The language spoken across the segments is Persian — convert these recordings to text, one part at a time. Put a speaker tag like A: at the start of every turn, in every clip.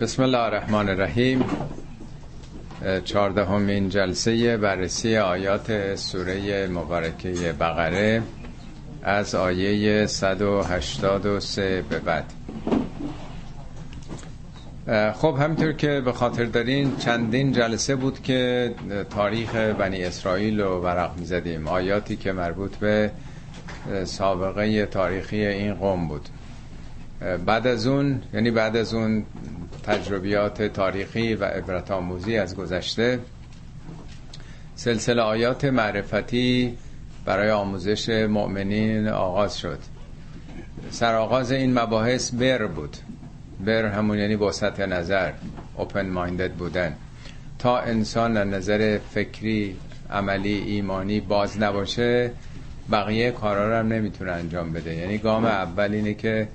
A: بسم الله الرحمن الرحیم. چهاردهمین جلسه بررسی آیات سوره مبارکه بقره از آیه 183 به بعد. خب همینطور که به خاطر دارین چندین جلسه بود که تاریخ بنی اسرائیل رو ورق می زدیم آیاتی که مربوط به سابقه تاریخی این قوم بود. بعد از اون یعنی بعد از اون تجربیات تاریخی و عبرت آموزی از گذشته. سلسله آیات معرفتی برای آموزش مؤمنین آغاز شد. سرآغاز این مباحث بر بود. بر همون یعنی وسط نظر اوپن مایندد بودن. تا انسان از نظر فکری عملی ایمانی باز نباشه بقیه کارا رو هم نمی‌تونه انجام بده. یعنی گام اول اینه که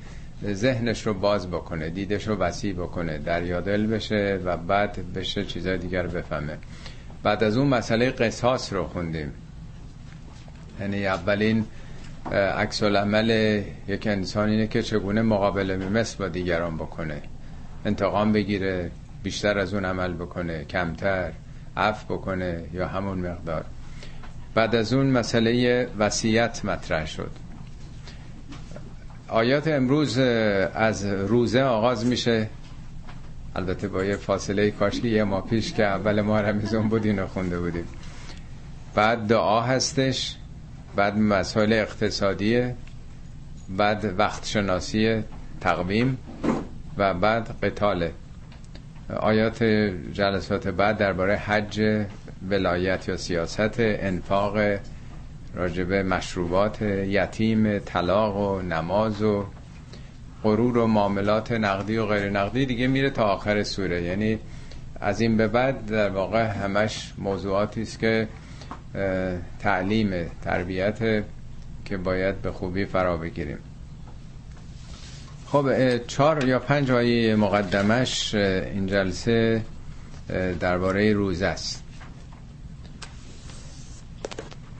A: ذهنش رو باز بکنه دیدش رو وسیع بکنه دریادل بشه و بعد بشه چیزای دیگر بفهمه. بعد از اون مسئله قصاص رو خوندیم. یعنی اولین عکس العمل یک انسان اینه که چگونه مقابله مثل با دیگران بکنه. انتقام بگیره بیشتر از اون عمل بکنه کمتر عفو بکنه یا همون مقدار. بعد از اون مسئله وصیت مطرح شد. آیات امروز از روزه آغاز میشه. البته با یه فاصله کاش که یه ما پیش که اول ما رمزون بود اینو خونده بودیم. بعد دعا هستش بعد مسائل اقتصادیه بعد وقت شناسی تقویم و بعد قتاله. آیات جلسات بعد درباره حج ولایت یا سیاست انفاق راجبه مشروبات یتیم طلاق و نماز و غرور و معاملات نقدی و غیر نقدی دیگه میره تا آخر سوره. یعنی از این به بعد در واقع همش موضوعاتی است که تعلیم تربیت که باید به خوبی فرا بگیریم. خب چهار یا پنج آیه مقدمش این جلسه درباره روزه است.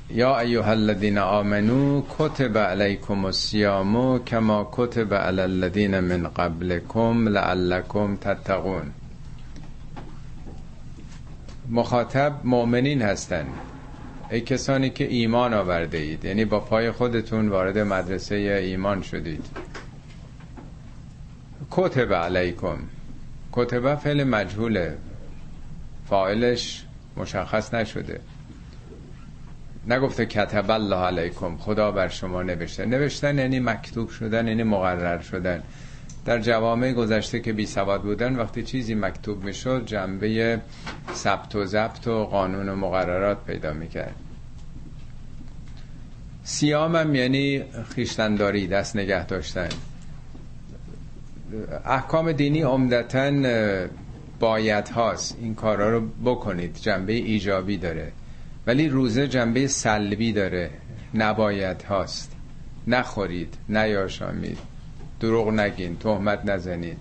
A: یا ایها الذین آمنو کتب علیکم الصیام کما کتب علی الذین من قبلکم لعلکم تتقون. مخاطب مؤمنین هستند ای کسانی که ایمان آورده اید یعنی با پای خودتون وارد مدرسه ایمان شدید. کتب علیکم. کتب فعل مجهوله. فاعلش مشخص نشده. نگفته کتب الله علیکم خدا بر شما نوشته. نوشتن یعنی مکتوب شدن یعنی مقرر شدن. در جوامع گذشته که بی سواد بودن وقتی چیزی مکتوب می‌شد جنبه ثبت و ضبط و قانون و مقررات پیدا می‌کرد. سیام هم یعنی خیشتنداری دست نگه داشتن. احکام دینی عمدتا باید هاست. این کارا رو بکنید. جنبه ایجابی داره. ولی روزه جنبه سلبی داره. نباید هاست. نخورید نیاشامید. دروغ نگین تهمت نزنید.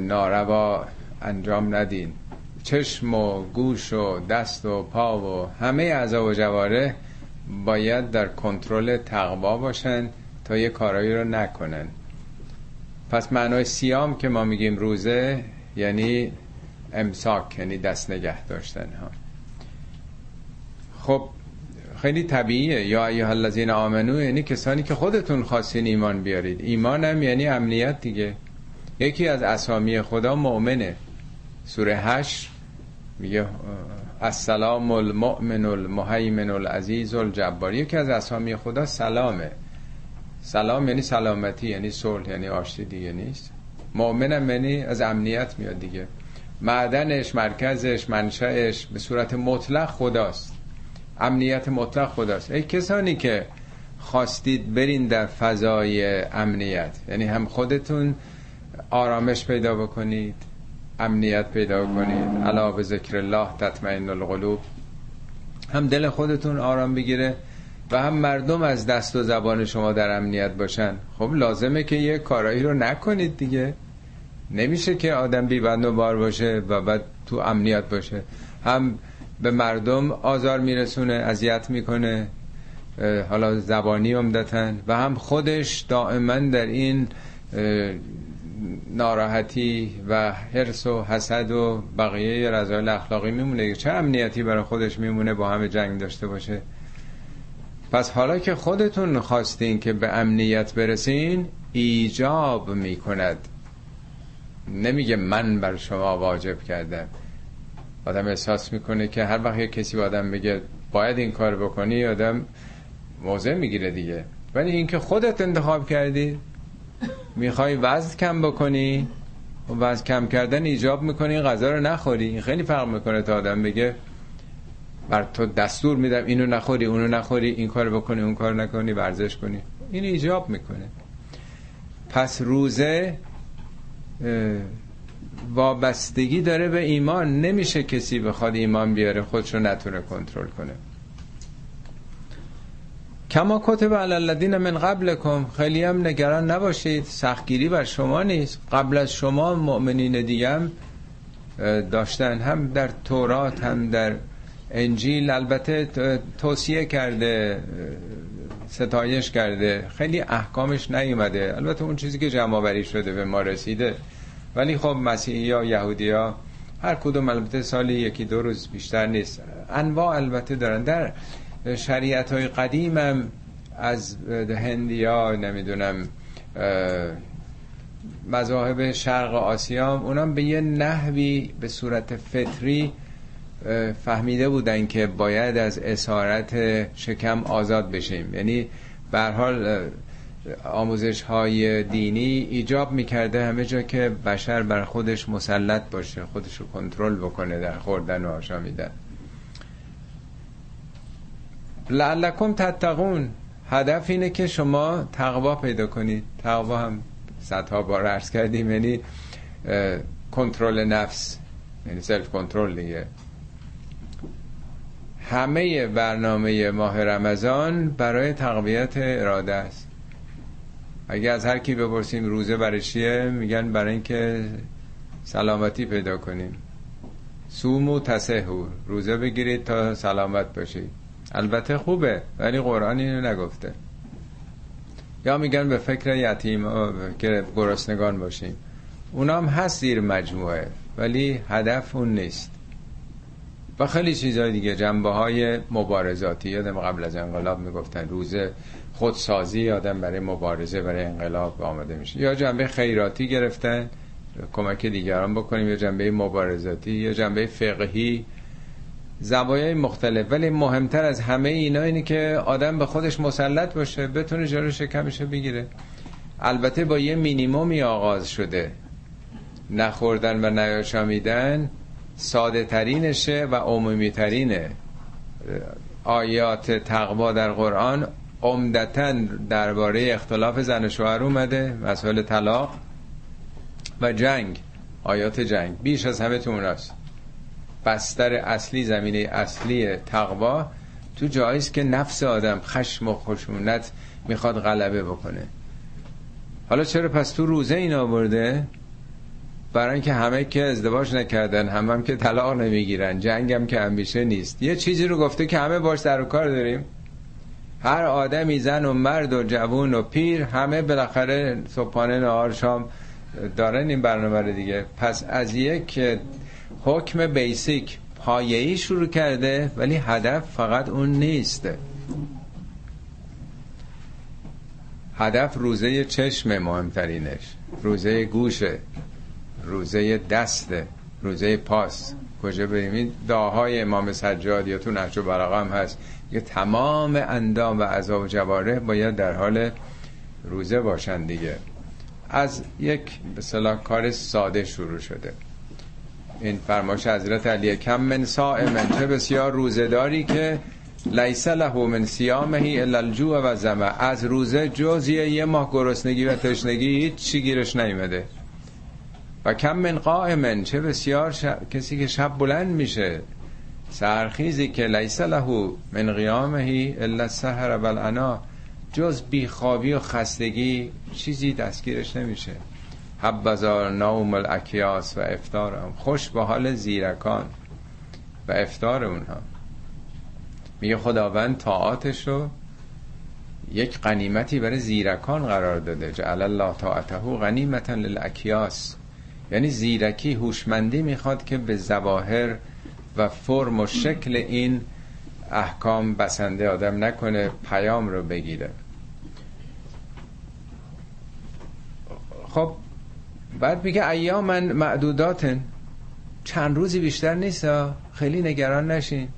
A: ناروا انجام ندین. چشم و گوش و دست و پا و همه اعضا و جواره باید در کنترل تقوا باشن تا یه کارایی رو نکنن. پس معنای سیام که ما میگیم روزه یعنی امساک یعنی دست نگه داشتن ها. خب خیلی طبیعیه. یا ایها الذین آمنو یعنی کسانی که خودتون خواستین ایمان بیارید. ایمان هم یعنی امنیت دیگه. یکی از اسامی خدا مؤمنه. سوره هشت میگه السلام المؤمن المهیمن العزیز الجبار. یکی از اسامی خدا سلامه. سلام یعنی سلامتی یعنی صلح یعنی آشتی دیگه نیست. مؤمنم یعنی از امنیت میاد دیگه. معدنش مرکزش منشأش به صورت مطلق خداست. امنیت مطلق خداست ای کسانی که خواستید برین در فضای امنیت یعنی هم خودتون آرامش پیدا بکنید امنیت پیدا کنید. علا به ذکر الله تطمئن القلوب. هم دل خودتون آرام بگیره و هم مردم از دست و زبان شما در امنیت باشن. خب لازمه که یه کارایی رو نکنید دیگه. نمیشه که آدم بی بند و بار باشه و بعد تو امنیت باشه. هم به مردم آزار میرسونه اذیت می‌کنه حالا زبانی عمدتا. و هم خودش دائما در این ناراحتی و حرس و حسد و بقیه رضایل اخلاقی میمونه. چه امنیتی برای خودش میمونه با همه جنگ داشته باشه. پس حالا که خودتون خواستین که به امنیت برسین ایجاب می‌کند. نمیگه من بر شما واجب کردم. آدم احساس می‌کنه که هر وقت کسی با آدم بگه باید این کار بکنی آدم موضع می‌گیره دیگه. ولی اینکه خودت انتخاب کردی می‌خوای وزن کم بکنی و وزن کم کردن ایجاب می‌کنی غذا رو نخوری. این خیلی فرق می‌کنه تا آدم بگه بر تو دستور میدم اینو نخوری اونو نخوری این کار بکنی اون کار نکنی ورزش کنی. این ایجاب می‌کنه. پس روزه وابستگی داره به ایمان. نمیشه کسی بخواد ایمان بیاره خودشو نتونه کنترل کنه. کما کتب علی الذین من قبلکم. خیلی هم نگران نباشید سختگیری بر شما نیست. قبل از شما مؤمنین دیگه هم داشتن هم در تورات هم در انجیل. البته توصیه کرده ستایش کرده. خیلی احکامش نیومده. البته اون چیزی که جمع شده به ما رسیده. ولی خب مسیحی یا یهودی ها هر کدوم البته سالی یکی دو روز بیشتر نیست. انواع البته دارن. در شریعت های قدیم هم از هندیا نمی‌دونم مذاهب شرق آسیا اونم به یه نحوی به صورت فطری فهمیده بودن که باید از اسارت شکم آزاد بشیم. یعنی به حال آموزش های دینی ایجاب می‌کرده همه جا که بشر بر خودش مسلط باشه خودش رو کنترل بکنه در خوردن و آشامیدن. لعلکم تتقون. هدف اینه که شما تقوا پیدا کنید. تقوا هم صدها بار عرض کردیم یعنی کنترل نفس یعنی سلف کنترل دیگه. همه برنامه ماه رمضان برای تقویت اراده است. اگه از هر کی بپرسیم روزه برای چیه میگن برای اینکه سلامتی پیدا کنیم. سوم و تسهور روزه بگیرید تا سلامت باشید. البته خوبه ولی قرآن اینو نگفته. یا میگن به فکر یتیم که گرسنگان باشیم. اونام هست زیر مجموعه ولی هدف اون نیست. و خیلی چیزهای دیگه جنبه های مبارزاتی یادم قبل از انقلاب می‌گفتن روزه خودسازی آدم برای مبارزه برای انقلاب آمده میشه. یا جنبه خیراتی گرفتن کمک دیگران بکنیم. یا جنبه مبارزاتی یا جنبه فقهی. زوایای مختلف. ولی مهمتر از همه اینا اینه که آدم به خودش مسلط باشه بتونه جلو شکمشو بگیره. البته با یه مینیمومی آغاز شده. نخوردن و نیاشامیدن ساده ترینشه و عمومی ترینه آیات تقوا در قرآن عمدتا درباره اختلاف زن و شوهر اومده مسائل طلاق و جنگ آیات جنگ. بیش از همه تو اوناست بستر اصلی زمینه اصلی تقوا تو جاییست که نفس آدم خشم و خشونت می‌خواد غلبه بکنه. حالا چرا پس تو روزه این آورده؟ برای اینکه همه که ازدواج نکردن هم هم که طلاق نمی‌گیرن جنگ هم که انبیشه نیست. یه چیزی رو گفته که همه باش در کار داریم. هر آدمی زن و مرد و جوون و پیر همه بالاخره صبحانه نهار شام دارن این برنامه رو دیگه. پس از یک حکم بیسیک پایه‌ای شروع کرده ولی هدف فقط اون نیست. هدف روزه چشم مهمترینش روزه گوشه. روزه دسته روزه پاس. کجا بریم؟ این دعاهای امام سجاد یا تو نهج و هست. یه تمام اندام و عذاب و جواره باید در حال روزه باشن دیگه. از یک به کار ساده شروع شده. این فرماش حضرت علی کم من سائمن چه بسیار روزداری که لیس له من سیامهی الا الجوع و زمه از روزه جزیه یه ماه گرسنگی و تشنگی هیچ چی گیرش نیومده. و کم من قائمن چه بسیار کسی که شب بلند میشه. سرخیزی که لیس له من قیامهی الا السهر و جز بیخوابی و خستگی چیزی دستگیرش نمیشه. حبذا نوم الاکیاس و افتارم خوش به حال زیرکان و افتار اونها. میگه خداوند طاعاتش رو یک قنیمتی برای زیرکان قرار داده. جعل الله طاعته غنیمتا للاکیاس. یعنی زیرکی هوشمندی می‌خواد که به زواهر و فرم و شکل این احکام بسنده آدم نکنه پیام رو بگیره. خب بعد میگه ایامن معدوداتن. چند روزی بیشتر نیست خیلی نگران نشین.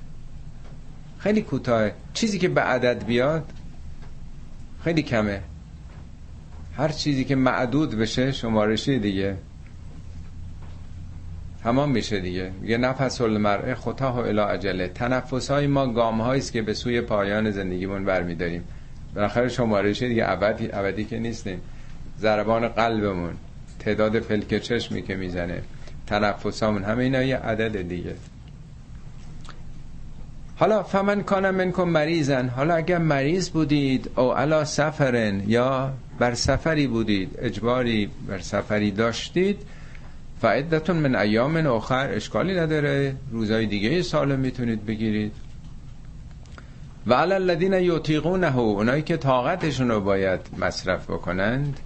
A: خیلی کوتاه چیزی که به عدد بیاد خیلی کمه. هر چیزی که معدود بشه شمارشی دیگه. تمام میشه دیگه. یه نفس المرء خطاه و الا عجله تنفس های ما گام است که به سوی پایان زندگیمون برمیداریم. بالاخره شمارشی دیگه ابدی ابدی که نیستیم. ضربان قلبمون تعداد پلک چشمی که می‌زنه تنفسامون همه اینا یه عدد دیگه. حالا فمن کانم منکم مریضن. حالا اگر مریض بودید او علا سفرن یا بر سفری بودید اجباری بر سفری داشتید فعدتون من ایام آخر اشکالی نداره. روزای دیگه سال می‌تونید بگیرید. و علی الذین یطیقونه اونایی که طاقتشون رو باید مصرف بکنند.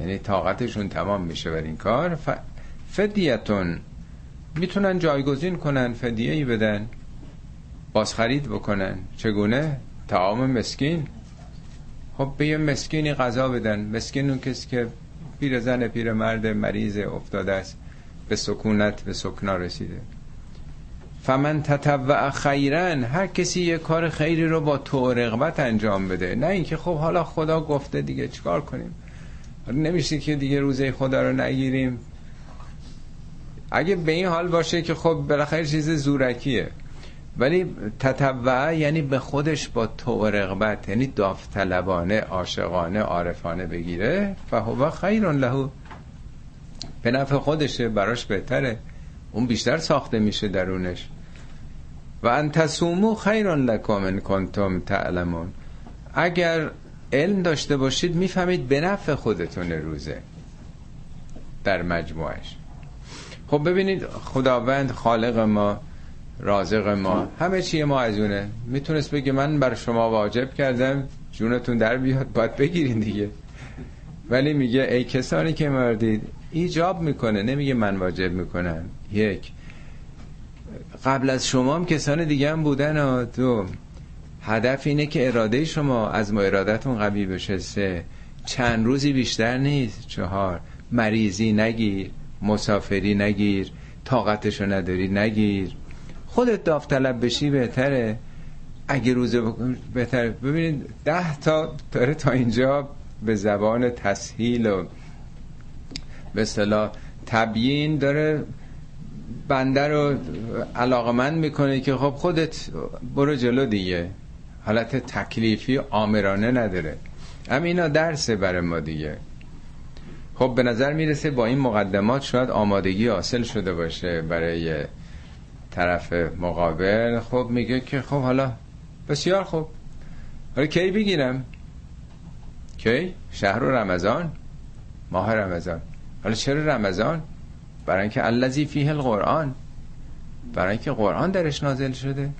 A: یعنی طاقتشون تمام میشه بر این کار. فدیتون. می‌تونن جایگزین کنن فدیه ای بدن. بازخرید بکنن. چگونه؟ تعام مسکین. خب به یه مسکینی غذا بدن. مسکین اون کسی که پیر زن پیر مرد مریض افتاده است. به سکونت به سکنا رسیده. فمن تطوع خیرن هر کسی یه کار خیری رو با تو رغبت انجام بده. نه اینکه خب حالا خدا گفته دیگه چیکار کنیم؟ نمیشه که دیگه روزه خدا رو نگیریم. اگه به این حال باشه که خب بالاخره چیز زورکیه. ولی تطوع یعنی به خودش با تو رغبت یعنی داوطلبانه عاشقانه عارفانه بگیره فهو خیر له. به نفع خودشه براش بهتره. اون بیشتر ساخته میشه درونش. و ان تصومو خیر لکم ان کنتم تعلمون. اگر علم داشته باشید می‌فهمید به نفع خودتون روزه. در مجموعش. خب ببینید خداوند خالق ما رازق ما. همه چیه ما از اونه. می‌تونست بگه من بر شما واجب کردم. جونتون در بیاد. باید بگیرین دیگه. ولی میگه ای کسانی که مردید ایجاب می‌کنه. نمیگه من واجب می‌کنم. یک. قبل از شما هم کسان دیگه هم بودن دو. هدف اینه که اراده شما از ما ارادتون قوی بشه. سه. چند روزی بیشتر نیست. چهار. مریضی نگیر. مسافری نگیر. طاقتشو نداری نگیر. خودت داوطلب بشی بهتره. اگه روزه بهتره. ببینید ده تا داره تا اینجا به زبان تسهیل و به اصطلاح تبیین داره بنده رو علاقمند می‌کنه که خب خودت برو جلو دیگه. حالت تکلیفی آمرانه نداره. اما اینا درسه برای ما دیگه. خب به نظر می‌رسه با این مقدمات شاید آمادگی حاصل شده باشه برای طرف مقابل خب میگه که خب حالا بسیار خوب. حالا کی بگیرم؟ کی؟ شهر رمضان؟ ماه رمضان. حالا چرا رمضان؟ برای اینکه الذی فیه القرآن. برای اینکه قرآن درش نازل شده.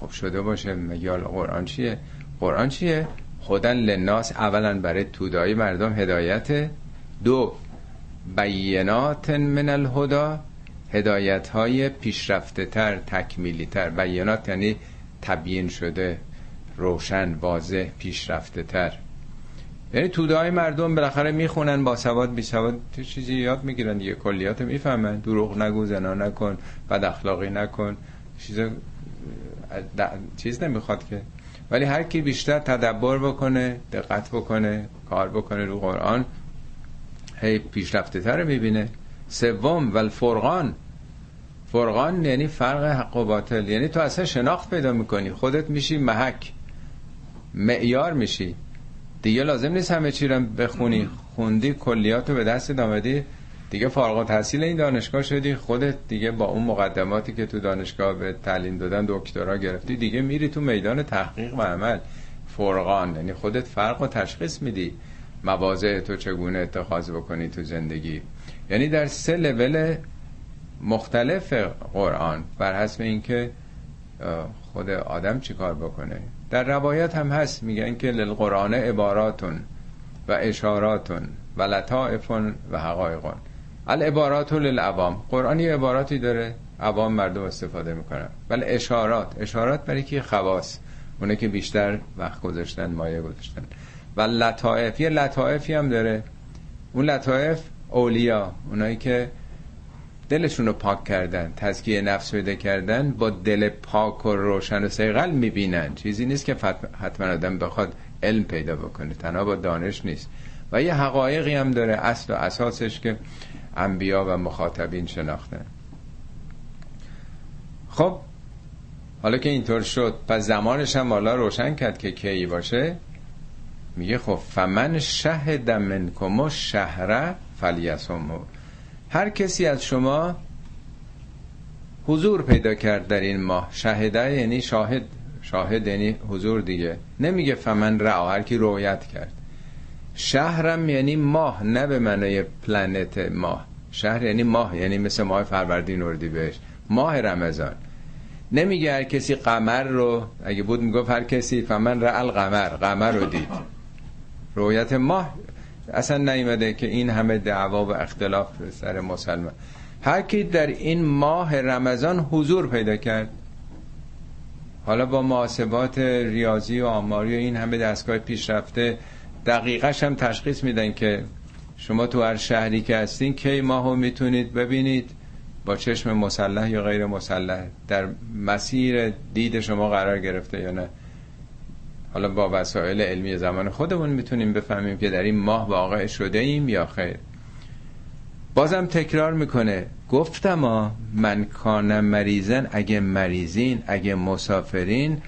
A: خب شده باشه مگه قرآن چیه؟ قرآن چیه؟ خودن لناس اولا برای تودایی مردم هدایت. دو بینات من الهدا هدایت های پیشرفته تر تکمیلی تر بیانات یعنی تبیین شده روشن واضح پیشرفته تر یعنی توده های مردم بالاخره می‌خونن با سواد بی سواد چیزی یاد می‌گیرن دیگه. کلیات می‌فهمن. دروغ نگو زنا نکن بد اخلاقی نکن. چیز چیز نمی‌خواد که. ولی هر کی بیشتر تدبر بکنه دقت بکنه کار بکنه رو قرآن هی پیشرفته تر می‌بینه. سوم و الفرقان فرقان یعنی فرق حق و باطل. یعنی تو اصلا شناخت پیدا می‌کنی. خودت میشی محک. معیار میشی. دیگه لازم نیست همه چی رو بخونی. خوندی کلیات رو به دست دامدی. دیگه فارغ تحصیل این دانشگاه شدی. خودت دیگه با اون مقدماتی که تو دانشگاه به تعلیم دادن دکترا گرفتی دیگه میری تو میدان تحقیق و عمل. فرقان. یعنی خودت فرق و تشخیص میدی. مواضع تو چگونه اتخاذ بکنی تو زندگی. یعنی در سه لول مختلف قرآن بر حسب اینکه خود آدم چیکار بکنه. در روایت هم هست میگن که للقرآن عباراتون و اشاراتون و لطائفون و حقایقون. العبارات للعوام. قرآن یه عباراتی داره عوام مردم استفاده می‌کنن. ولی اشارات اشارات برای که خواص؟ اونه که بیشتر وقت گذاشتن مایه گذاشتن. و لطائف یه لطائفی هم داره. اون لطائف اولیا اونایی که دلشون رو پاک کردن تزکیه نفس پیدا کردن با دل پاک و روشن و سیغل می‌بینن. چیزی نیست که حتما آدم بخواد علم پیدا بکنه. تنها با دانش نیست. و یه حقایقی هم داره اصل و اساسش که انبیا و مخاطبین شناختن. خب حالا که اینطور شد پس زمانش هم حالا روشن کرد که کی باشه؟ میگه خب فمن شهد منکم شهره فلیسمو هر کسی از شما حضور پیدا کرد در این ماه شهده یعنی شاهد شاهد یعنی حضور دیگه. نمیگه فمن را هر کی رویت کرد. شهرم یعنی ماه نه به معنای پلنت ماه. شهر یعنی ماه یعنی مثل ماه فروردین بهش. ماه رمضان. نمیگه هر کسی قمر رو اگه بود می‌گفت هر کسی فمن را القمر قمر رو دید. رویت ماه اصلا نیمده که این همه دعوا و اختلاف سر مسلمان. هر کی در این ماه رمضان حضور پیدا کرد حالا با محاسبات ریاضی و آماری و این همه دستگاه پیشرفته دقیقش هم تشخیص میدن که شما تو هر شهری که هستین کی ماهو می‌تونید ببینید با چشم مسلح یا غیر مسلح در مسیر دید شما قرار گرفته یا نه. حالا با وسایل علمی زمان خودمون می‌تونیم بفهمیم که در این ماه واقع شده ایم یا خیر. بازم تکرار می‌کنه. گفتم من کانم مریضن اگه مریضین اگه مسافرین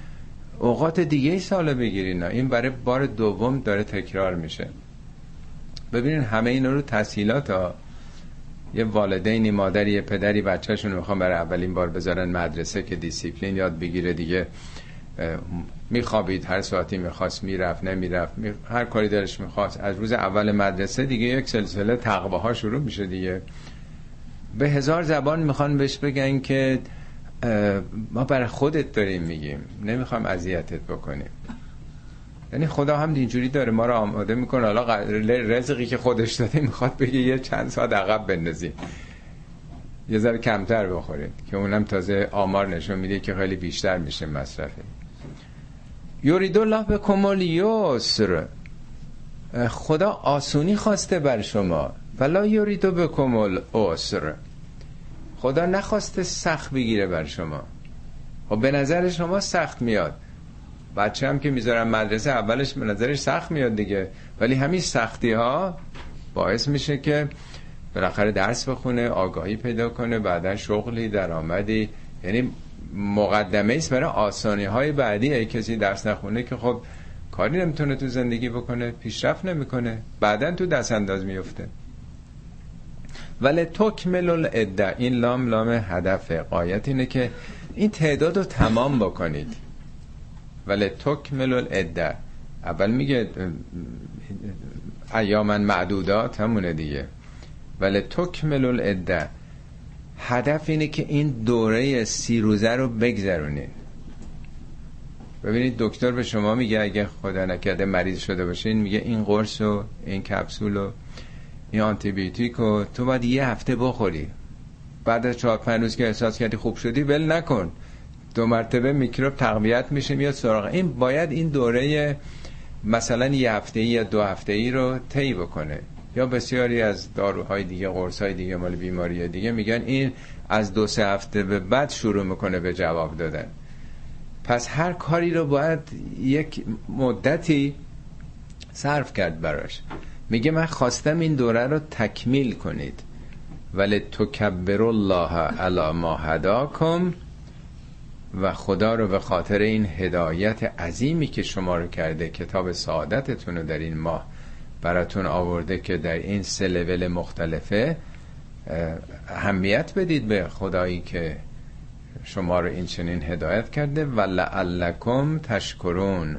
A: اوقات دیگه ای ساله بگیرین. این برای بار دوم داره تکرار میشه. ببینین همه اینا رو تسهیلات ها. یه والدینی مادری یه پدری بچهشون می‌خوان برای اولین بار بذارن مدرسه که دیسیپلین یاد بگیره دیگه. میخوابید هر ساعتی می‌خواست می‌رفت نمی‌رفت هر کاری دلش می‌خواست. از روز اول مدرسه دیگه یک سلسله تقوه ها شروع میشه دیگه. به هزار زبان می‌خوان بهش بگن که ما برای خودت داریم میگیم. نمی‌خوام اذیتت بکنیم. یعنی خدا هم اینجوری داره. ما رو آماده می‌کنه. حالا رزقی که خودش داده می‌خواد بگه یه چند ساعت عقب بندازیم. یه ذره کمتر بخورید که اونم تازه آمار نشون میده که خیلی بیشتر میشه مصرفه. یورید الله به کمال یسر خدا آسونی خواسته بر شما. ولا یوریدو به کمال اسر خدا نخواسته سخت بگیره بر شما. خب به نظر شما سخت میاد. بچه هم که می‌ذارم مدرسه اولش به نظرش سخت میاد دیگه. ولی همین سختی ها باعث میشه که بالاخره درس بخونه آگاهی پیدا کنه بعدا شغلی درآمدی. یعنی مقدمه است برای آسانی های بعدی. ای کسی درس نخونه که خب کاری نمی‌تونه تو زندگی بکنه پیشرفت نمی‌کنه بعدا تو دست انداز میفته ولی تکمل العده این لام لام هدف قایت اینه که این تعداد رو تمام بکنید. ولی تکمل العده اول میگه ایامن معدودات همونه دیگه. ولی تکمل العده هدف اینه که این دوره سی روزه رو بگذرونید ببینید دکتر به شما میگه اگه خدا نکرده مریض شده باشین میگه این قرص و این کپسول و این آنتیبیوتیک رو تو باید یه هفته بخوری. بعد از چهار پنج روز که احساس کردی خوب شدی ول نکن. دو مرتبه میکروب تقویت میشه میاد سراغ. این باید این دوره مثلا یه هفته ای یا دو هفته ای رو طی بکنه. یا بسیاری از داروهای دیگه های دیگه مال بیماری دیگه میگن این از دو سه هفته به بعد شروع می‌کنه به جواب دادن. پس هر کاری رو باید یک مدتی صرف کرد براش. میگه من خواستم این دوره رو تکمیل کنید. ولی تکبر الله علی ما هداکم و خدا رو به خاطر این هدایت عظیمی که شما رو کرده کتاب سعادتتون رو در این ماه براتون آورده که در این سه لول مختلفه اهمیت بدید به خدایی که شما رو این چنین هدایت کرده. و لعلکم تشکرون.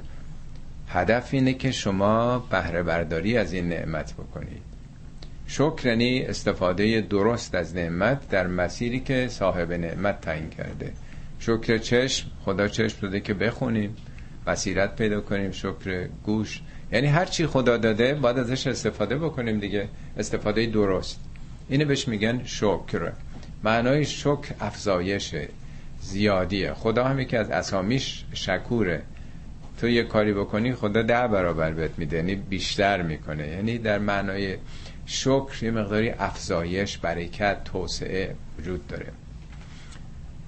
A: هدف اینه که شما بهره برداری از این نعمت بکنید. شکر یعنی استفاده درست از نعمت در مسیری که صاحب نعمت تعیین کرده. شکر چشم خدا چشم داده که بخونیم بصیرت پیدا کنیم. شکر گوش یعنی هر چی خدا داده باید ازش استفاده بکنیم دیگه. استفاده درست. اینه بهش میگن شکر. معنای شکر افزایشه زیادیه. خدا هم که از اسامیش شکوره. تو یه کاری بکنی خدا ده برابر بهت میده. یعنی بیشتر می‌کنه. یعنی در معنای شکر یه مقداری افزایش برکت توسعه وجود داره.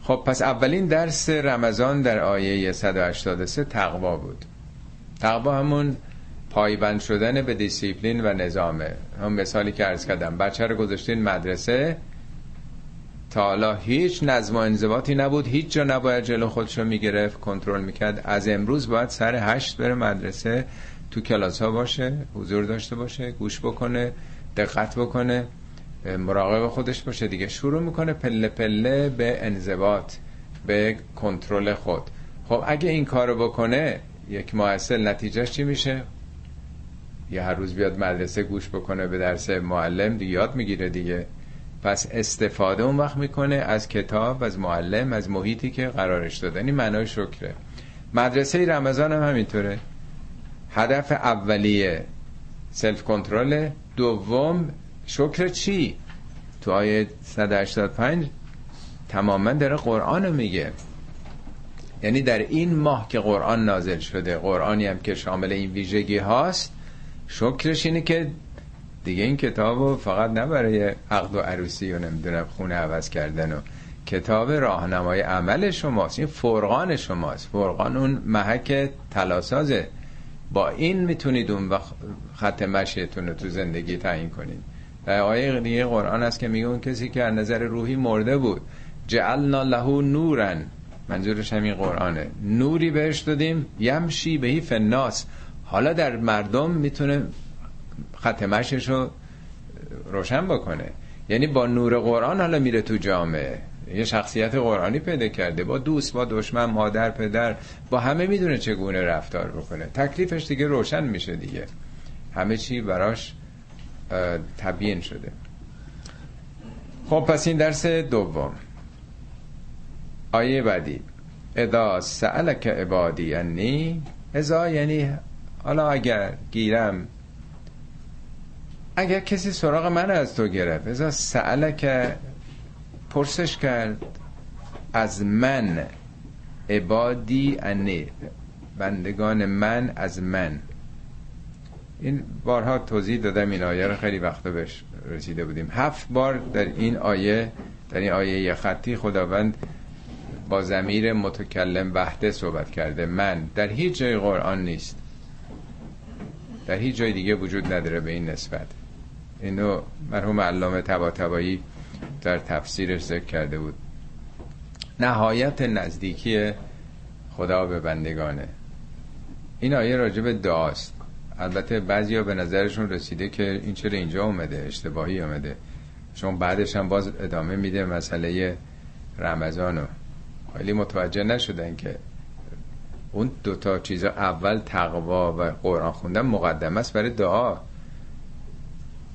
A: خب پس اولین درس رمضان در آیه 183 تقوا بود. تقوا همون پایبند شدن به دیسیپلین و نظامه هم مثالی که عرض کردم بچه رو گذاشتین مدرسه تا حالا هیچ نظم و انضباطی نبود هیچ جا نباید جلو خودش رو می‌گرفت کنترل می‌کرد. از امروز باید سر هشت بره مدرسه تو کلاس ها باشه حضور داشته باشه گوش بکنه دقت بکنه مراقب خودش باشه. دیگه شروع می‌کنه پله پله به انضباط به کنترل خود. خب اگه این کارو بکنه یک ماه نتیجهش چی میشه؟ یه هر روز بیاد مدرسه گوش بکنه به درس معلم دیگه یاد می‌گیره دیگه. پس استفاده اون وقت می‌کنه از کتاب از معلم از محیطی که قرارش داده. این معنای شکره. مدرسه رمضان هم همینطوره. هدف اولیه سلف کنترل دوم شکر چی؟ تو آیه 185 تماما داره قرآن میگه. یعنی در این ماه که قرآن نازل شده قرآنی هم که شامل این ویژگی هاست شکرش اینه که دیگه این کتاب فقط نه برای عقد و عروسی و نمی‌دونم خونه عوض کردن و کتاب راهنمای عمل شماست. این فرقان شماست. فرقان اون محک تلاسازه. با این می‌تونید اون خط مشیتون رو تو زندگی تعیین کنید. در آیه دیگه قرآن است که میگه اون کسی که از نظر روحی مرده بود جعلنا له نورن منظورش همین قرآنه. نوری بهش دادیم یمشی بهی فناس حالا در مردم می‌تونه خط مشش رو روشن بکنه. یعنی با نور قرآن حالا میره تو جامعه. یه شخصیت قرآنی پیدا کرده. با دوست با دشمن مادر پدر با همه می‌دونه چگونه رفتار بکنه. تکلیفش دیگه روشن میشه دیگه. همه چی براش تبیین شده. خب پس این درس دوم. آیه بعدی. ادا سألک عبادی انی ازا یعنی حالا اگر گیرم اگر کسی سراغ من از تو گرفت ازا سألک پرسش کرد از من عبادی انی بندگان من از من. این بارها توضیح دادم این آیه رو خیلی وقت بهش رسیده بودیم. هفت بار در این آیه در این آیه یه خطی خداوند با زمیر متکلم وحده صحبت کرده. من در هیچ جای قرآن نیست. در هیچ جای دیگه وجود نداره به این نسبت. اینو مرحوم علامه تبا تبایی در تفسیرش ذکر کرده بود. نهایت نزدیکی خدا به بندگانه. این آیه راجب دعاست. البته بعضیا به نظرشون رسیده که این چرا اینجا اومده اشتباهی اومده. چون بعدش هم باز ادامه میده مسئله رمضانو. خیلی متوجه نشدن که اون دوتا چیزا اول تقوا و قرآن خوندن مقدم است برای دعا.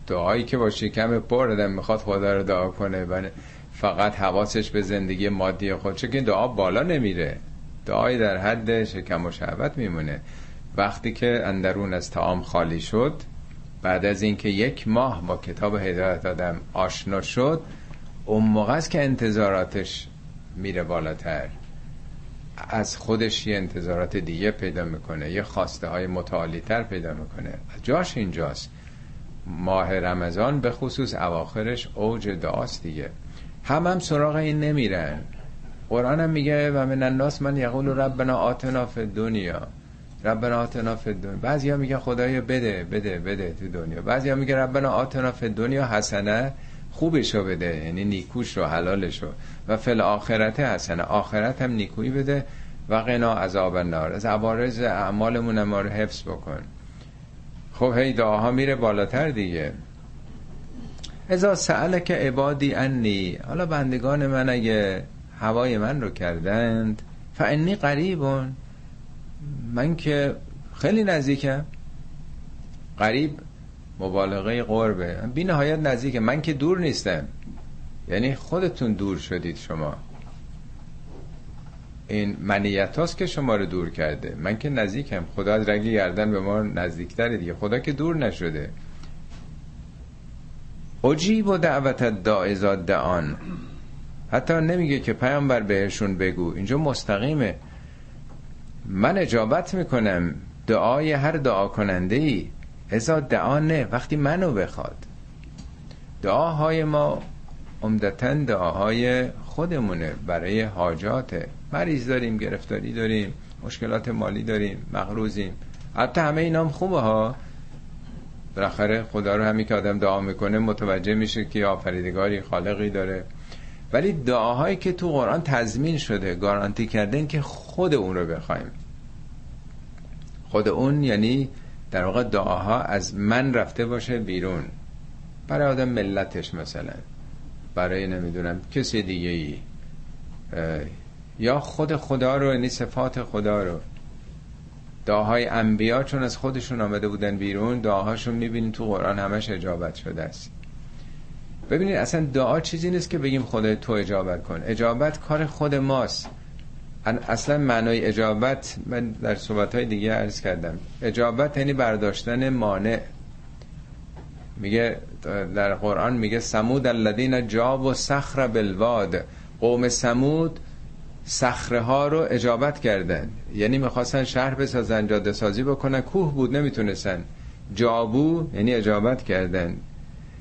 A: دعایی که با شکم پر آدم می‌خواد خدا رو دعا کنه و فقط حواسش به زندگی مادی خود چون که دعا بالا نمیره. دعای در حد شکم و شهوت میمونه. وقتی که اندرون از تعام خالی شد بعد از اینکه یک ماه با کتاب هدایت آدم آشنا شد اون موقع است که انتظاراتش میره بالاتر. از خودش یه انتظارات دیگه پیدا می‌کنه یه خواسته های متعالی تر پیدا می‌کنه. جاش اینجاست. ماه رمضان به خصوص اواخرش اوج دعاست دیگه. هم هم سراغ این نمیرن. قرآن هم میگه و من الناس من یقول ربنا آتنا فی دنیا ربنا آتنا فی دنیا بعضی ها میگن خدایا بده بده بده تو دنیا. بعضی ها میگه ربنا آتنا فی دنیا حسنه. خوبشو بده یعنی نیکوش رو حلالش و فل آخرت حسنه. آخرت هم نیکویی بده و قنا عذاب النار. از عوارض اعمالمون ما رو حفظ بکن. خب هی دعاها میره بالاتر دیگه. ازا سألک عبادی انی. حالا بندگان من اگه هوای من رو کردند فانی قریبون. من که خیلی نزدیکم. قریب مبالغه قربه. بی نهایت نزدیکه. من که دور نیستم. یعنی خودتون دور شدید شما. این منیت هاست که شما رو دور کرده. من که نزدیکم. خدا از رنگ گردن به ما نزدیکتره دیگه. خدا که دور نشده. اجیب و دعوت دائزاد دعان. حتی نمیگه که پیامبر بهشون بگو. اینجا مستقیمه. من اجابت می‌کنم. دعای هر دعا کننده ای ازا دعا نه وقتی منو بخواد. دعاهای ما عمدتا دعاهای خودمونه. برای حاجاته مریض داریم گرفتاری داریم مشکلات مالی داریم مغروزیم. حتی همه اینام خوبه ها. بالاخره خدا رو همین که آدم دعا می‌کنه متوجه میشه که آفریدگاری خالقی داره. ولی دعاهایی که تو قرآن تضمین شده گارانتی کردن که خود اون رو بخوایم. خود اون یعنی در واقع دعاها از من رفته باشه بیرون. برای آدم ملتش مثلا. برای نمی‌دونم کسی دیگه ای یا خود خدا رو یعنی صفات خدا رو. دعاهای انبیا چون از خودشون آمده بودن بیرون دعاهاشون می‌بینید تو قرآن همش اجابت شده است. ببینید اصلا دعا چیزی نیست که بگیم خدا تو اجابت کن. اجابت کار خود ماست. اصلا معنای اجابت من در صحبت های دیگه عرض کردم. اجابت یعنی برداشتن مانع. میگه در قرآن میگه سمود الذین جاب و سخر بالواد. قوم سمود سخره ها رو اجابت کردن. یعنی می‌خواستن شهر بسازن جاده سازی بکنن. کوه بود نمی‌تونستن. جابو یعنی اجابت کردن.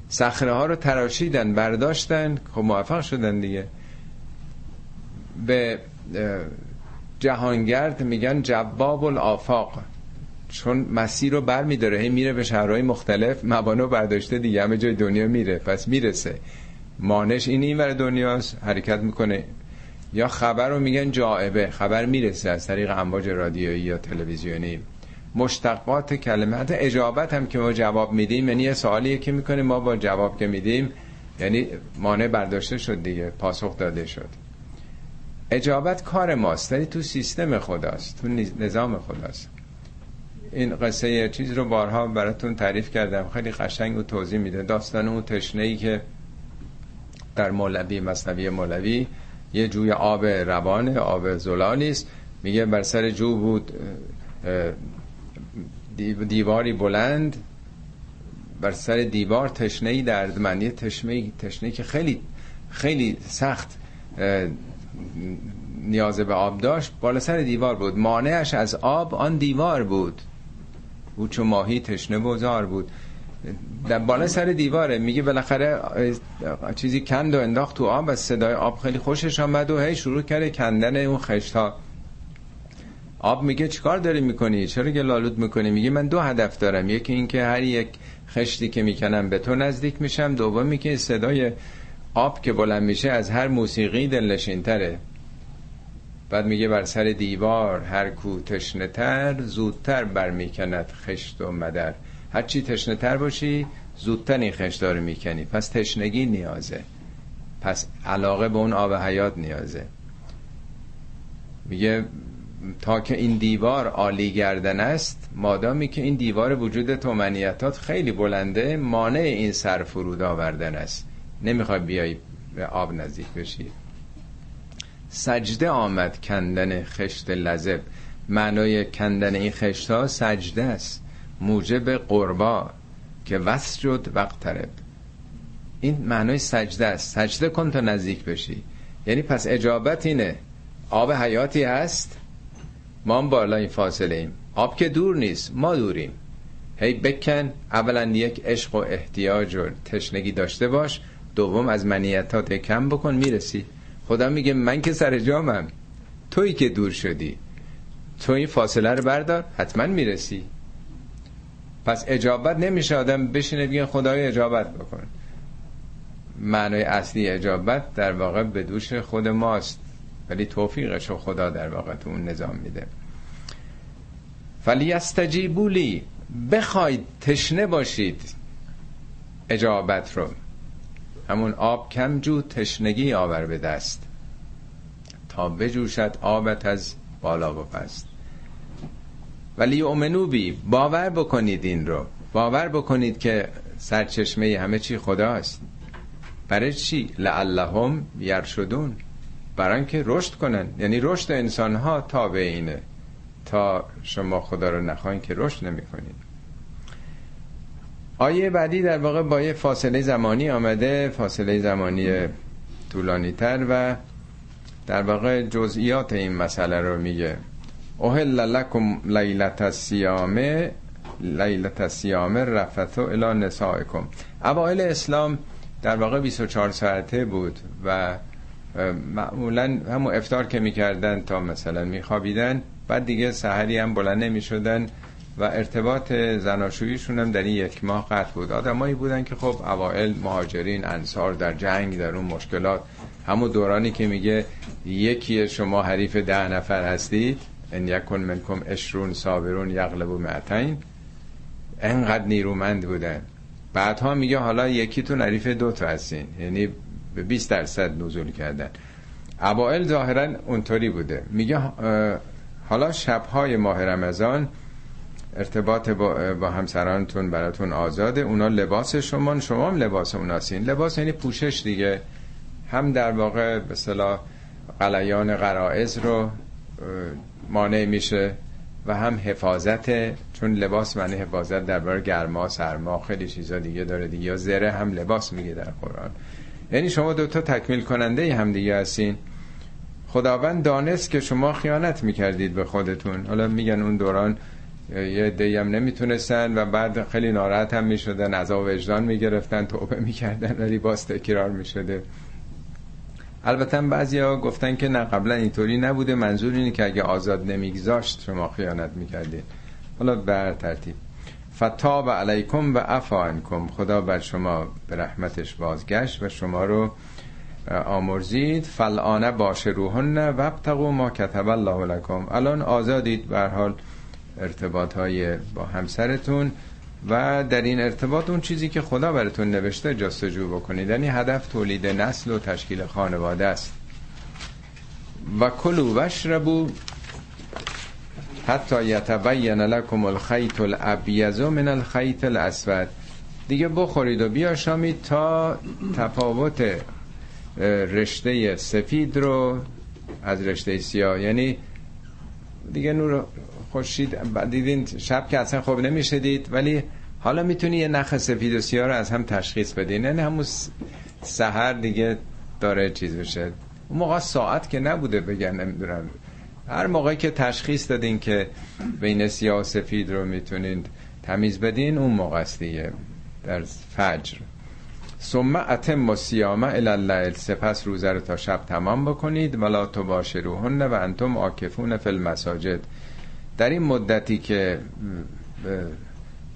A: سخره ها رو تراشیدن برداشتن. خب موفق شدن دیگه. به جهانگرد میگن جباب الافاق چون مسیر رو بر میداره هی میره به شهرهای مختلف مبانو برداشته دیگه همه جای دنیا میره پس می‌رسه. مانش این این ور دنیاست حرکت می‌کنه. یا خبر رو میگن جائبه خبر می‌رسه از طریق امواج رادیویی یا تلویزیونی. مشتقات کلمه حتی اجابت هم که ما جواب میدیم یعنی یه سوالیه که می‌کنیم ما با جواب که میدیم یعنی مانع برداشته شد دیگه پاسخ داده شد. اجابت کار ماست ولی تو سیستم خداست تو نظام خداست. این قصه چیز رو بارها براتون تعریف کردم. خیلی قشنگ و توضیح میده. داستان اون تشنه ای که در مولوی مصنوی مولوی یه جوی آب روانه آب زلالی است. میگه بر سر جو بود دیواری بلند. بر سر دیوار تشنه ای دردمند یه تشنه تشنه که خیلی خیلی سخت نیاز به آب داشت بالا سر دیوار بود. مانعش از آب آن دیوار بود. او چون ماهی تشنه بزار بود. در بالا سر دیواره. میگه بالاخره چیزی کند و انداخت تو آب و صدای آب خیلی خوشش آمد و هی شروع کرده کندن اون خشت ها آب میگه چیکار داری می‌کنی؟ چرا گلالود می‌کنی؟ میگه من دو هدف دارم. یکی اینکه هر یک خشتی که می‌کنم به تو نزدیک میشم. دومی که صدای آب که بلند میشه از هر موسیقی دلنشین تره بعد میگه بر سر دیوار هر کو تشنه تر زودتر برمیکند خشت و مدر. هرچی تشنه تر باشی زودتر این خشت رو می‌کنی. پس تشنگی نیازه. پس علاقه به اون آب حیات نیازه. میگه تا که این دیوار عالی گردن است مادامی که این دیوار وجود تومنیتات خیلی بلنده مانع این سر فرود آوردن است. نمی‌خوای بیای به آب نزدیک بشی. سجده آمد کندن خشت لذب. معنای کندن این خشت ها سجده است. موجب قربا که وست شد وقت ترب این معنای سجده است. سجده کن تا نزدیک بشی. یعنی پس اجابت اینه. آب حیاتی هست. ما هم بالا این فاصله ایم. آب که دور نیست ما دوریم. هی بکن اولا یک عشق و احتیاج و تشنگی داشته باش. دوم از منیتات کم بکن می‌رسی. خدا میگه من که سر جامم. تویی که دور شدی. تو این فاصله رو بردار حتما می‌رسی. پس اجابت نمیشه آدم بشینه بگه خدای اجابت بکن. معنای اصلی اجابت در واقع به دوش خود ماست. ولی توفیقش خدا در واقع تو اون نظام میده. فلیستجیبولی بخواید تشنه باشید. اجابت رو. همون آب کم جو تشنگی آور به دست. تا بجوشد آبت از بالا و پست ولی اومنو بی باور بکنید این رو. باور بکنید که سرچشمه همه چی خداست. برای چی؟ لعلهم یرشدون. برای که رشد کنن. یعنی رشد انسان ها تابع اینه تا شما خدا رو نخواین که رشد نمی کنید آیه بعدی در واقع با یه فاصله زمانی آمده فاصله زمانی طولانی تر و در واقع جزئیات این مسئله رو میگه. اوهل لکم لیلت السیامه لیلت السیامه رفتو الى نسائکم. اوائل اسلام در واقع 24 ساعته بود و معمولا همون افتار که می‌کردن تا مثلا میخوابیدن بعد دیگه سحری هم بلند نمی‌شدن. و ارتباط زناشوییشون هم در این یک ماه قطع بود. آدمایی بودن که خب اوائل مهاجرین انصار در جنگ در اون مشکلات همون دورانی که میگه یکی شما حریف ده نفر هستید ان یکن منکم اشرون صابرون یغلب معتین انقدر نیرومند بودن. بعدها میگه حالا یکیتون حریف دو تا هستین یعنی به 20 درصد نزول کردن. اوائل ظاهرا اونطوری بوده. میگه حالا شبهای ماه رمضان ارتباط با, با همسرانتون براتون آزاده. اونا لباس شما شما هم لباس اوناسین لباس یعنی پوشش دیگه. هم در واقع به صلاح قلیان قرائز رو مانع میشه و هم حفاظت. چون لباس معنی حفاظت درباره گرما سرما خیلی چیزا دیگه داره دیگه. یا زره هم لباس میگه در قرآن. یعنی شما دوتا تکمیل کننده هم دیگه هستین. خداوند دانست که شما خیانت می‌کردید به خودتون. حالا میگن اون دوران یه دی هم نمی‌تونستن و بعد خیلی ناراحت هم می‌شدن عذاب وجدان می‌گرفتن توبه می‌کردن ولی باز تکرار می‌شده. البته بعضی ها گفتن که نه قبلا اینطوری نبوده منظور اینه که اگه آزاد نمیگذاشت شما خیانت می‌کردید. حالا بر ترتیب. فتاب علیکم و عفا خدا بر شما به رحمتش بازگشت و شما رو آمرزید. فلانه باشه روحن و ابتقو ما کتب الله لکم. الان آزادید به حال ارتباط های با همسرتون و در این ارتباط اون چیزی که خدا براتون نوشته جستجو بکنید. یعنی هدف تولید نسل و تشکیل خانواده است. و کلو وشربو حتی یتبین لکم الخیط الابیض من الخیط الاسود. دیگه بخورید و بیاشامید تا تفاوت رشته سفید رو از رشته سیاه. یعنی دیگه نور خورشید دیدین شب که اصلا خوب نمیشه دید ولی حالا می‌تونی یه نخ سفید و سیاه رو از هم تشخیص بدین. یعنی همون سهر دیگه داره چیز بشه اون موقع ساعت که نبوده بگن نمی‌دونم. هر موقعی که تشخیص دادین که بین سیاه و سفید رو می‌تونید تمیز بدین اون موقع است دیگه در فجر. ثم اتم و سیامه الاللیل سپس روزه رو تا شب تمام بکنید. ولا تو روحن و انتم آکفون فی المساجد. در این مدتی که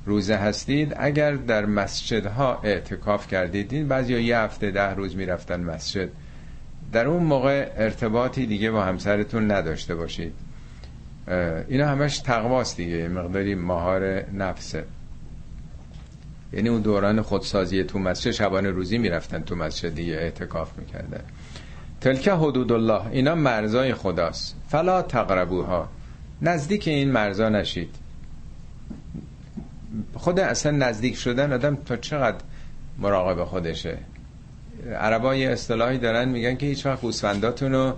A: روزه هستید اگر در مسجدها اعتکاف کردید بعضی یه هفته ده روز می‌رفتن مسجد در اون موقع ارتباطی دیگه با همسرتون نداشته باشید. اینا همش تقواست دیگه مقداری مهار نفسه یعنی اون دوران خودسازی تو مسجد شبانه روزی می‌رفتن تو مسجد دیگه اعتکاف می‌کردن. تلکه حدود الله اینا مرزای خداست. فلا تقربوها. نزدیک این مرزا نشید. خود اصلا نزدیک شدن آدم تا چقدر مراقب خودشه؟ عربا یه اصطلاحی دارن میگن که هیچ وقت گوسفنداتون رو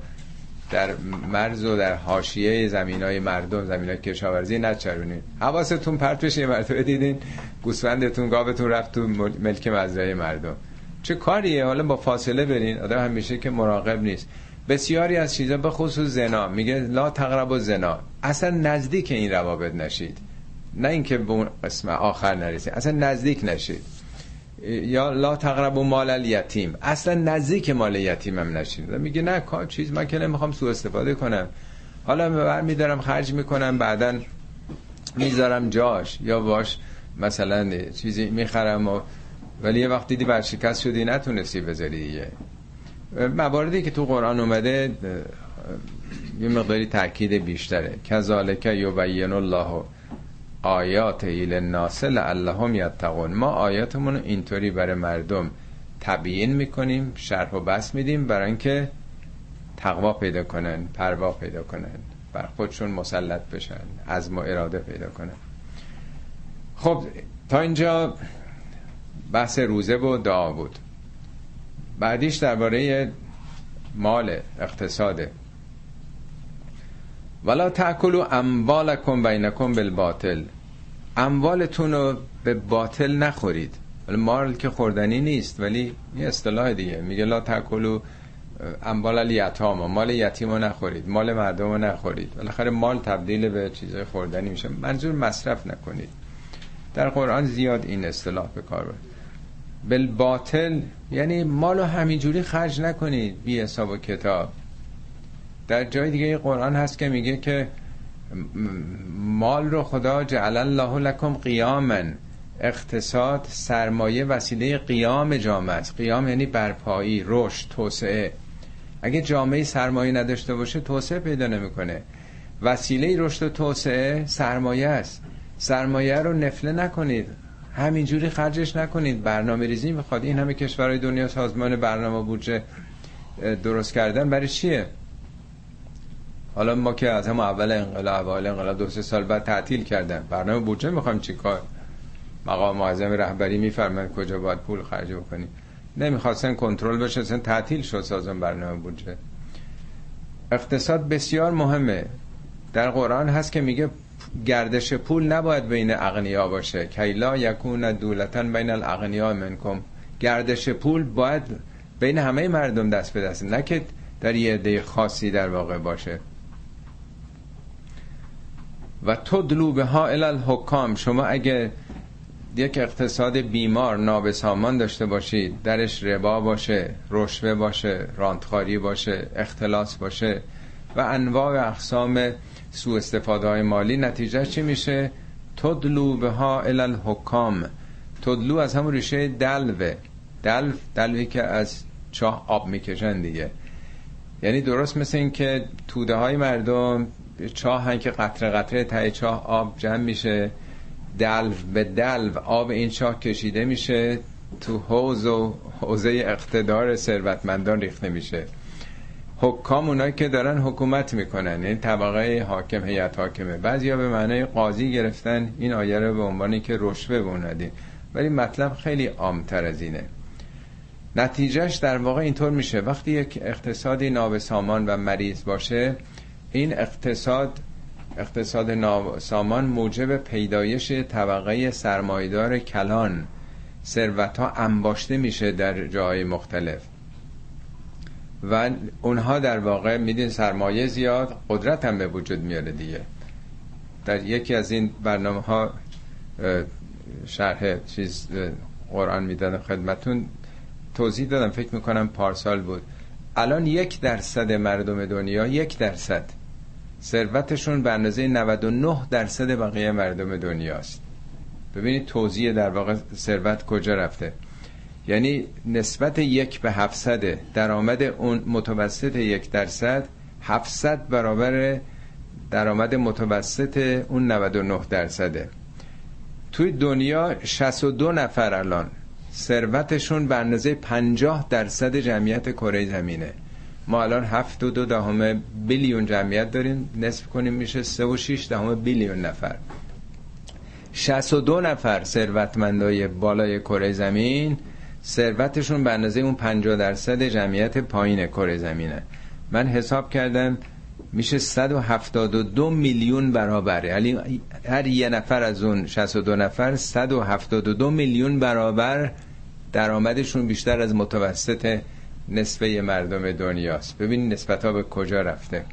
A: در مرز و در حاشیه زمین های مردم زمین های کشاورزی نچرونید. حواستون پرتش یه مرتبه دیدین گوسفندتون گاوتون رفت تو ملک مزرعه مردم. چه کاریه؟ حالا با فاصله برین. آدم همیشه که مراقب نیست. بسیاری از چیزا به خصوص زنا میگه لا تقرب و زنا. اصلا نزدیک این روابط نشید. نه اینکه به اون قسم آخر نرسید. اصلا نزدیک نشید. یا لا تقرب و مال الیتیم. اصلا نزدیک مال یتیم هم نشید. میگه نه کار چیز من که نمی‌خوام سو استفاده کنم. حالا بر میدارم خرج می‌کنم بعدا می‌ذارم جاش. یا باش مثلا چیزی می‌خرم و ولی یه وقت دیدی برشکست شدی نتونستی بذاری دیگه. مواردی که تو قرآن اومده یه مقداری تاکید بیشتره. کذالک یبین الله آیات ایل الناس لعلهم یتقون. ما آیاتمون اینطوری برای مردم تبیین می‌کنیم شرح و بس میدیم برای اینکه تقوا پیدا کنن پروا پیدا کنن بر خودشون مسلط بشن از ما اراده پیدا کنن. خب تا اینجا بحث روزه و دعا بود. بعدیش درباره مال اقتصاده ولا تاکلوا اموالکم بینکم بالباطل. اموالتون رو به باطل نخورید. مال که خوردنی نیست ولی یه اصطلاح دیگه. میگه لا تاکلوا اموال الیتام مال یتیم رو نخورید. مال مردم رو نخورید. بالاخره مال تبدیل به چیزای خوردنی میشه. منظور مصرف نکنید. در قرآن زیاد این اصطلاح به کار برد بالباطل یعنی مال رو همینجوری خرج نکنید بی حساب و کتاب. در جای دیگه قرآن هست که میگه که مال رو خدا جعل الله لکم قیامن اقتصاد سرمایه وسیله قیام جامعه است. قیام یعنی برپایی رشد توسعه. اگه جامعه سرمایه نداشته باشه توسعه پیدا نمی‌کنه. وسیله رشد و توسعه سرمایه است. سرمایه رو نفله نکنید. همینجوری خرجش نکنید. برنامه ریزی می‌خواد. این همه کشورهای دنیا سازمان برنامه بودجه درست کردن برای چیه؟ حالا ما که از هم اول انقلاب اول انقلاب دو سه سال بعد تعطیل کردن. برنامه بودجه می‌خوایم چیکار مقام معظم رهبری میفرماید کجا باید پول خرج بکنیم نمی‌خواستن کنترل بشه اصلا تعطیل شد سازمان برنامه بودجه. اقتصاد بسیار مهمه. در قرآن هست که میگه گردش پول نباید بین اغنیا باشه. کیلا یکون دولتن بین الاغنیا منکم. گردش پول باید بین همه مردم دست به دست نه که در یه عده خاصی در واقع باشه. و تو ها الالحکام شما اگه یک اقتصاد بیمار نابسامان داشته باشید درش ربا باشه رشوه باشه رانتخاری باشه اختلاس باشه و انواع اقسام سوء استفاده های مالی نتیجه چی میشه؟ تدلو به ها الالحکام تدلو از همون ریشه دلوه. دلو دلوی که از چاه آب می‌کشن دیگه. یعنی درست مثل این که توده های مردم چاه که قطره قطره تای چاه آب جمع میشه دلو به دلو آب این چاه کشیده میشه تو حوز و حوزه اقتدار ثروتمندان ریخته میشه. حکام اونایی که دارن حکومت می‌کنن. یعنی طبقه حاکم هیئت حاکمه. بعضیا به معنای قاضی گرفتن. این آیه رو به عنوانی که رشوه بوندی. ولی مطلب خیلی عامتر از اینه. نتیجهش در واقع اینطور میشه. وقتی یک اقتصادی نابسامان و مریض باشه این اقتصاد اقتصاد ناسامان موجب پیدایش طبقه سرمایدار کلان. ثروت ها انباشته میشه در جای مختلف. و اونها در واقع میدین سرمایه زیاد قدرت هم به وجود میاره دیگه. در یکی از این برنامه ها شرح چیز قرآن می‌دادم خدمتون توضیح دادم فکر می‌کنم پارسال بود. الان یک درصد مردم دنیا یک درصد. ثروتشون به اندازه 99 درصد بقیه مردم دنیاست. ببینید توضیح در واقع ثروت کجا رفته. یعنی نسبت یک به 700 درآمد اون متوسط یک درصد 700 برابر درآمد متوسط اون 99 درصده. توی دنیا 62 نفر الان ثروتشون به اندازه 50 درصد جمعیت کره زمینه. ما الان هفت و دو دهم بیلیون جمعیت داریم نصف کنیم میشه سه و شیش دهم بیلیون نفر. دو نفر ثروتمندای بالای کره زمین ثروتشون به اندازه اون 50 درصد جمعیت پایین کره زمینه. من حساب کردم میشه 172 میلیون برابر یعنی هر یه نفر از اون 62 نفر 172 میلیون برابر درآمدشون بیشتر از متوسط نصفه مردم دنیاست. ببین نسبت ها به کجا رفته.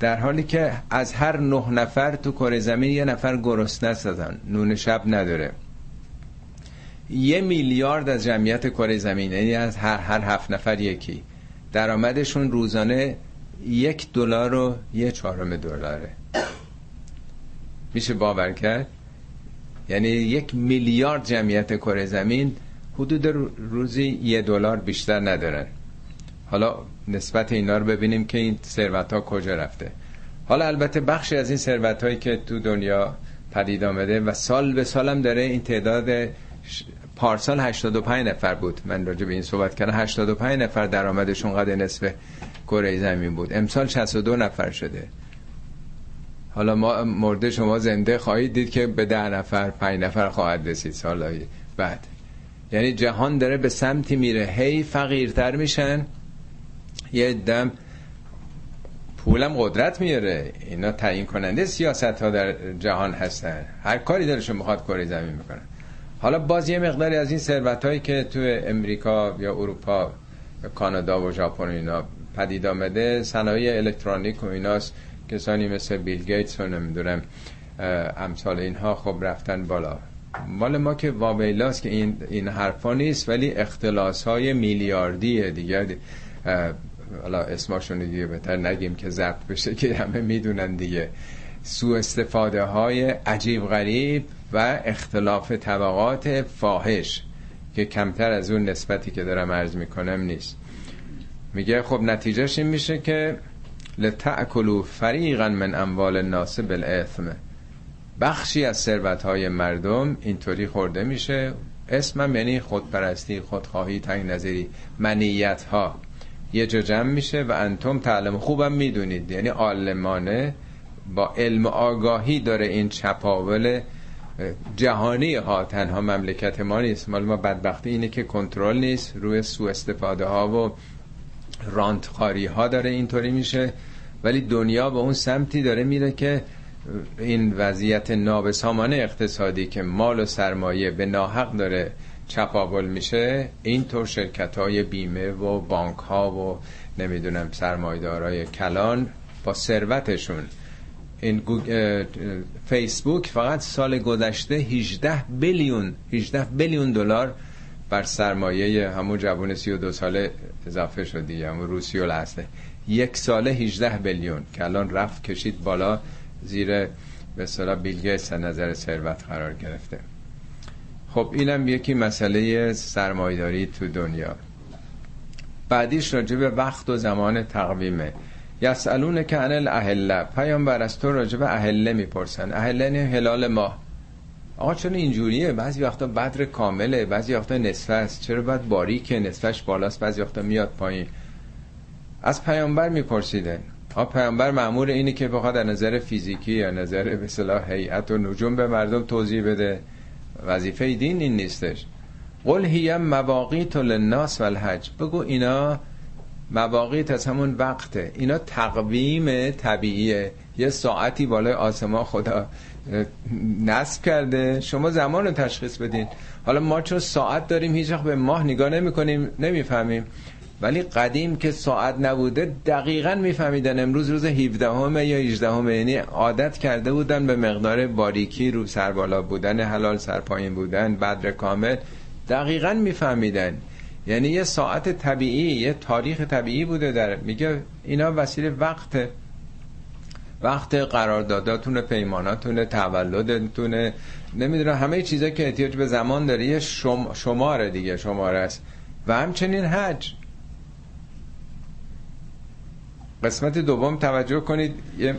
A: در حالی که از هر نه نفر تو کره زمین یه نفر گرسنه سازن. نون شب نداره. یه میلیارد از جمعیت کره زمین یعنی از هر هر هفت نفر یکی. درآمدشون روزانه یک دلار و یه چهارم دلاره. میشه باور کرد؟ یعنی یک میلیارد جمعیت کره زمین حدود روزی یه دلار بیشتر ندارن. حالا نسبت اینا رو ببینیم که این ثروت ها کجا رفته. حالا البته بخشی از این ثروت هایی که تو دنیا پدید آمده و سال به سالم داره این تعداد پارسال 85 نفر بود. من راجع به این صحبت کردم. 85 نفر درآمدشون قد نصف کره زمین بود. امسال 62 نفر شده. حالا ما مرده شما زنده خواهید دید که به ده نفر پنج نفر خواهد رسید سالهای بعد. یعنی جهان داره به سمتی میره. هی فقیرتر میشن. یه دم پولم قدرت میاره. اینا تعیین کننده سیاست ها در جهان هستن. هر کاری دلشون می‌خواد کره زمین می‌کنن حالا باز یه مقداری از این ثروت هایی که تو امریکا یا اروپا یا کانادا و ژاپن اینا پدید آمده صنایع الکترونیک و ایناست کسانی مثل بیل گیتس و نمی‌دونم امثال اینها خب رفتن بالا. مال ما که واویلاست که این این حرفا نیست ولی اختلاس های میلیاردیه دیگه. حالا اسماشون دیگه بهتر نگیم که ضبط بشه که همه می‌دونن دیگه. سو استفاده های عجیب غریب و اختلاف طبقات فاحش که کمتر از اون نسبتی که دارم عرض می‌کنم نیست. میگه خب نتیجهش این میشه که لتعکلو فریقا من اموال الناس بالاثم بخشی از ثروت های مردم اینطوری خورده میشه. اسمم یعنی خودپرستی خودخواهی تنگ نظری منیت ها یه جا جمع میشه و انتم تعلم خوبم می‌دونید. یعنی عالمانه با علم آگاهی داره این چپاول جهانی ها تنها مملکت ما نیست. مال ما بدبختی اینه که کنترل نیست. روی سو استفاده ها و رانتخاری ها داره اینطوری میشه. ولی دنیا به اون سمتی داره میره که این وضعیت نابسامان اقتصادی که مال و سرمایه به ناحق داره چپاول میشه اینطور شرکت های بیمه و بانک ها و نمی‌دونم سرمایدارای کلان با ثروتشون این فیسبوک فقط سال گذشته 18 بیلیون 18 بیلیون دلار بر سرمایه همون جوان 32 ساله اضافه شد دیگه همون روسیول هسته یک ساله 18 بیلیون. که الان رفت کشید بالا زیر به اصطلاح بیل نظر ثروت قرار گرفته. خب اینم یکی مسئله سرمایداری تو دنیا. بعدیش راجع به وقت و زمان تقویمه. یسالون که عن الاهله پیامبر از تو راجع به اهله می‌پرسن. اهله یعنی هلال ماه آقا چون اینجوریه؟ بعضی وقتا بدر کامله بعضی وقتا نصفه است. چرا باید باریکه؟ نصفش بالاست بعضی وقتا میاد پایین. از پیامبر میپرسیدن. ها پیامبر معمور اینه که بخواد از نظر فیزیکی یا نظر به صلاح هیئت و نجوم به مردم توضیح بده. وظیفه دین این نیستش. قل هی مواقیت للناس والحج. بگو اینا مواقیت از همون وقته. اینا تقویم طبیعیه. یه ساعتی بالای آسمان خدا نصب کرده. شما زمان رو تشخیص بدین. حالا ما چون ساعت داریم هیچ به ماه نگاه نمی کنیم نمی‌فهمیم. ولی قدیم که ساعت نبوده دقیقا میفهمیدن. امروز روز 17 همه یا 18 همه یعنی عادت کرده بودن به مقدار باریکی رو سربالا بودن حلال سرپایین بودن بدر کامل. دقیقا میفهمیدن. یعنی یه ساعت طبیعی یه تاریخ طبیعی بوده در میگه اینا وسیله وقت وقت قرارداداتونه پیماناتونه تولدتونه نمی‌دونم همه چیزا که احتیاج به زمان داره. یه شم... شماره دیگه شماره است. و همچنین حج. قسمت دوم توجه کنید یه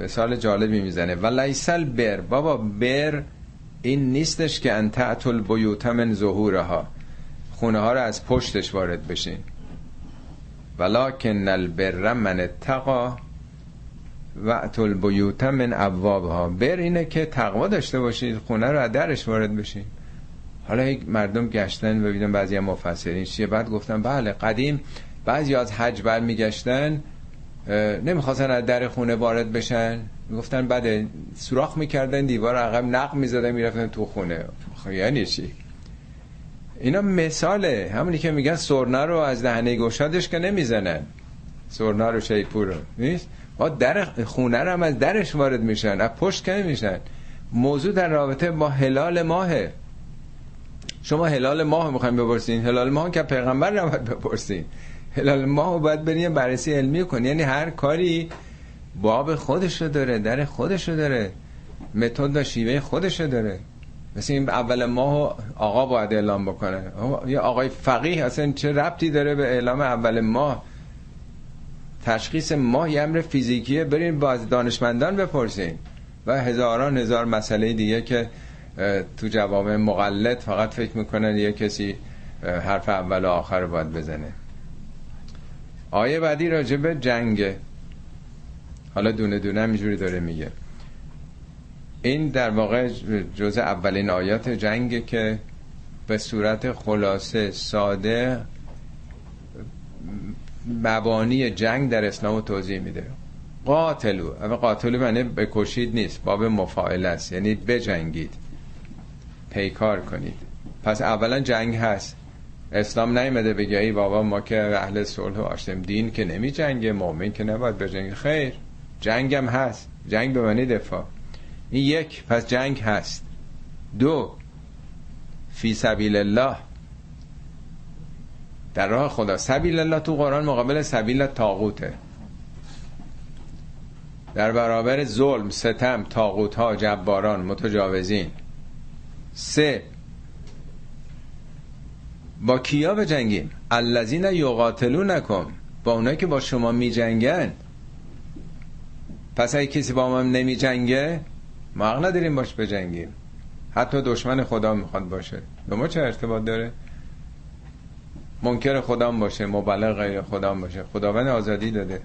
A: مثال جالبی می‌زنه. و لیسل بر بابا بر این نیستش که انتعت البیوت من ظهورها. خونه ها رو از پشتش وارد بشین. ولکن البر من اتقا و البیوت من ابوابها. بر اینه که تقوا داشته باشید خونه رو از درش وارد بشین. حالا یک مردم گشتن ببینم بعضی هم مفسرین چیه. بعد گفتن بله قدیم بعضی از حج میگشتن نمی‌خواستن از در خونه وارد بشن. گفتن بعد سوراخ می‌کردن دیوار عقب نق می‌زدن می‌رفتن تو خونه. خب یعنی چی؟ اینا مثاله. همونی که میگن سرنا رو از دهنه گشادش که نمی‌زنن. سرنا رو شیپور رو. نیست؟ با در خونه رو هم از درش وارد میشن. از پشت که نمیشن. موضوع در رابطه با هلال ماهه. شما هلال ماه می‌خوایم بپرسین. هلال ماه که پیغمبر رو بپرسین. هلال ماه باید بریم بررسی علمی کنی. یعنی هر کاری باب خودشو داره در خودشو داره متد و شیوه خودشو داره. مثل این اول ماه آقا باید اعلام بکنه. یه آقای فقیه اصلا چه ربطی داره به اعلام اول ماه؟ تشخیص ماه یه امر فیزیکیه. برین باز دانشمندان بپرسین. و هزاران هزار مسئله دیگه که تو جواب مقلد فقط فکر می‌کنن یه کسی حرف اول و آخر رو باید بزنه. آیه بعدی راجع به جنگه حالا دونه دونه اینجوری داره میگه. این در واقع جز اولین آیات جنگه که به صورت خلاصه ساده مبانی جنگ در اسلام توضیح میده. قاتلو. اما قاتلو معنی بکشید نیست. باب مفاعل است. یعنی بجنگید. پیکار کنید. پس اولا جنگ هست. اسلام نیمده بگه ای بابا ما که اهل صلح و آشتیم دین که نمی جنگه مؤمن که نباید بجنگه خیر جنگم هست. جنگ به معنی دفاع. این یک پس جنگ هست. دو فی سبیل الله. در راه خدا. سبیل الله تو قرآن مقابل سبیل تاغوته در برابر ظلم ستم تاغوت ها جباران متجاوزین. سه با کیا بجنگیم؟ الذین یقاتلونکم. با اونایی که با شما میجنگن. پس اگه کسی با ما نمی جنگه ما حق نداریم باش بجنگیم. حتی دشمن خدا می‌خواد باشه. به ما چه ارتباط داره؟ منکر خدا باشه مبلغ غیر خدا باشه. خداوند آزادی داده.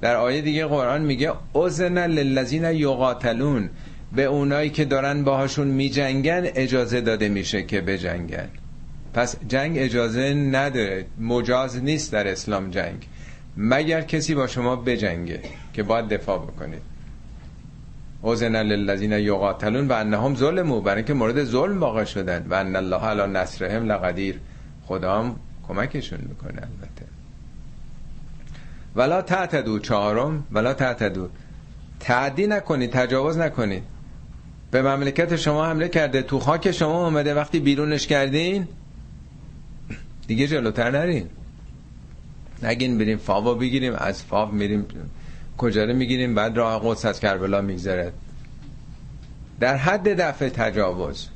A: در آیه دیگه قرآن میگه اذن للذین یقاتلون. به اونایی که دارن باهاشون میجنگن اجازه داده میشه که بجنگن. پس جنگ اجازه نداره مجاز نیست در اسلام جنگ. مگر کسی با شما بجنگه که باید دفاع بکنید اوزن للذین یقاتلون و انهم ظلموا برای اینکه مورد ظلم واقع شدن. و ان الله علی نصرهم لقدیر. خدا کمکشون می‌کنه البته. ولا تعتدو چهارم ولا تعتدو تعدی نکنید تجاوز نکنید. به مملکت شما حمله کرده تو خاک شما اومده وقتی بیرونش کردین دیگه جلوتر نرین. نگین بریم فاوا بگیریم از فاو میریم کجا رو می‌گیریم بعد راه قدس از کربلا میگذره. در حد دفع تجاوز.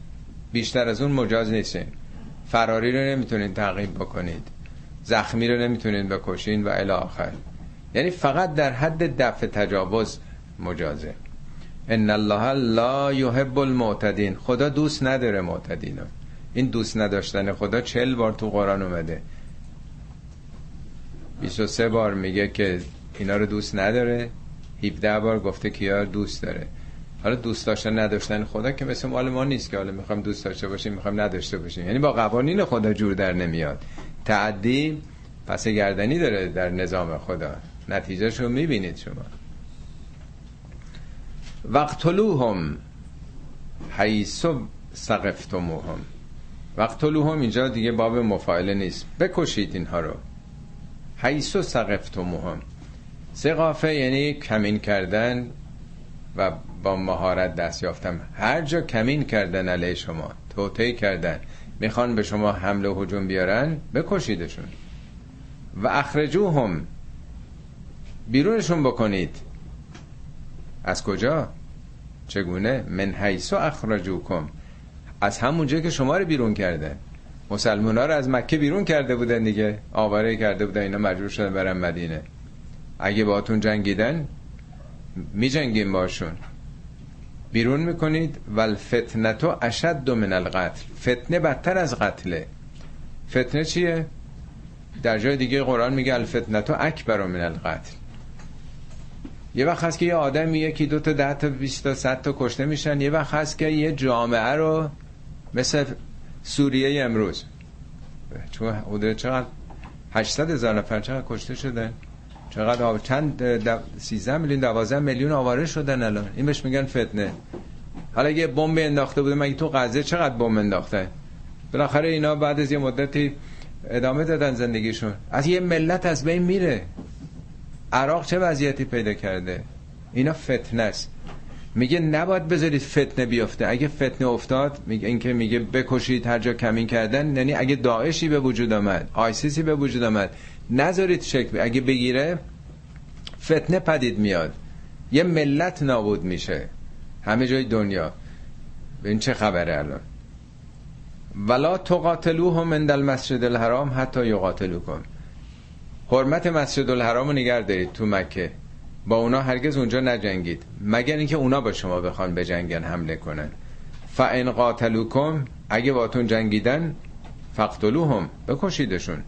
A: بیشتر از اون مجاز نیستین. فراری رو نمی‌تونین تعقیب بکنید. زخمی رو نمی‌تونین بکشین و الی آخر. یعنی فقط در حد دفع تجاوز مجازه. ان الله لا يحب المعتدین. خدا دوست نداره معتدین این دوست نداشتن خدا چل بار تو قرآن اومده. 23 بار میگه که اینا رو دوست نداره. 17 بار گفته کیا دوست داره. حالا دوست داشتن نداشتن خدا که مثل مال ما نیست که حالا می‌خوایم دوست داشته باشیم می‌خوایم نداشته باشیم. یعنی با قوانین خدا جور در نمیاد. تعدی پس گردنی داره در نظام خدا. نتیجه رو می‌بینید شما. وقتلوهم حیث سقفتموهم. وقتلوهم اینجا دیگه باب مفاعله نیست. بکشید اینها رو. حیث سقفتموهم. سقافه یعنی کمین کردن و با مهارت دست یافتم. هر جا کمین کردن علیه شما توطعه کردن. می‌خوان به شما حمله و هجوم بیارن بکشیدشون. و اخرجوهم. بیرونشون بکنید. از کجا؟ چگونه؟ من حیث اخرجوکم. از همونجا که شما رو بیرون کرده. مسلمان ها رو از مکه بیرون کرده بودن دیگه. آواره کرده بودن. اینا مجبور شدن برن مدینه. اگه باهاتون جنگیدن می جنگیم باشون. بیرون می‌کنید. ول فتنتو اشد من القتل. فتنه بدتر از قتله. فتنه چیه؟ در جای دیگه قرآن میگه الفتنتو اکبر من القتل. یه وقت هست که یه آدم یکی دو تا ده تا بیست تا صد تا کشته میشن. یه وقت هست که یه جامعه رو مثل سوریه امروز. چون حدود چقدر؟ 800 هزار نفر چقدر کشته شدن چقدر آب... چند 13 میلیون 12 میلیون آواره شدن الان. این بهش میگن فتنه. حالا یه بمب انداخته بوده. مگه تو غزه چقدر بمب انداخته؟ بالاخره اینا بعد از یه مدتی ادامه دادن زندگیشون. از یه ملت از بین میره. عراق چه وضعیتی پیدا کرده؟ اینا فتنه است. میگه نباید بذارید فتنه بیفته. اگه فتنه افتاد میگه اینکه میگه بکشید هر جا کمین کردن یعنی اگه داعشی به وجود آمد آیسیسی به وجود آمد نذارید شکل اگه بگیره فتنه پدید میاد. یه ملت نابود میشه. همه جای دنیا. این چه خبره الان؟ ولا تقاتلوهم عند المسجد الحرام حتی یقاتلوکم. حرمت مسجد الحرام رو نگر دارید تو مکه. با اونا هرگز اونجا نجنگید. مگر اینکه اونا با شما بخوان بجنگن حمله کنن. فان قاتلوکم اگه باتون جنگیدن فقتلوهم بکشیدشون.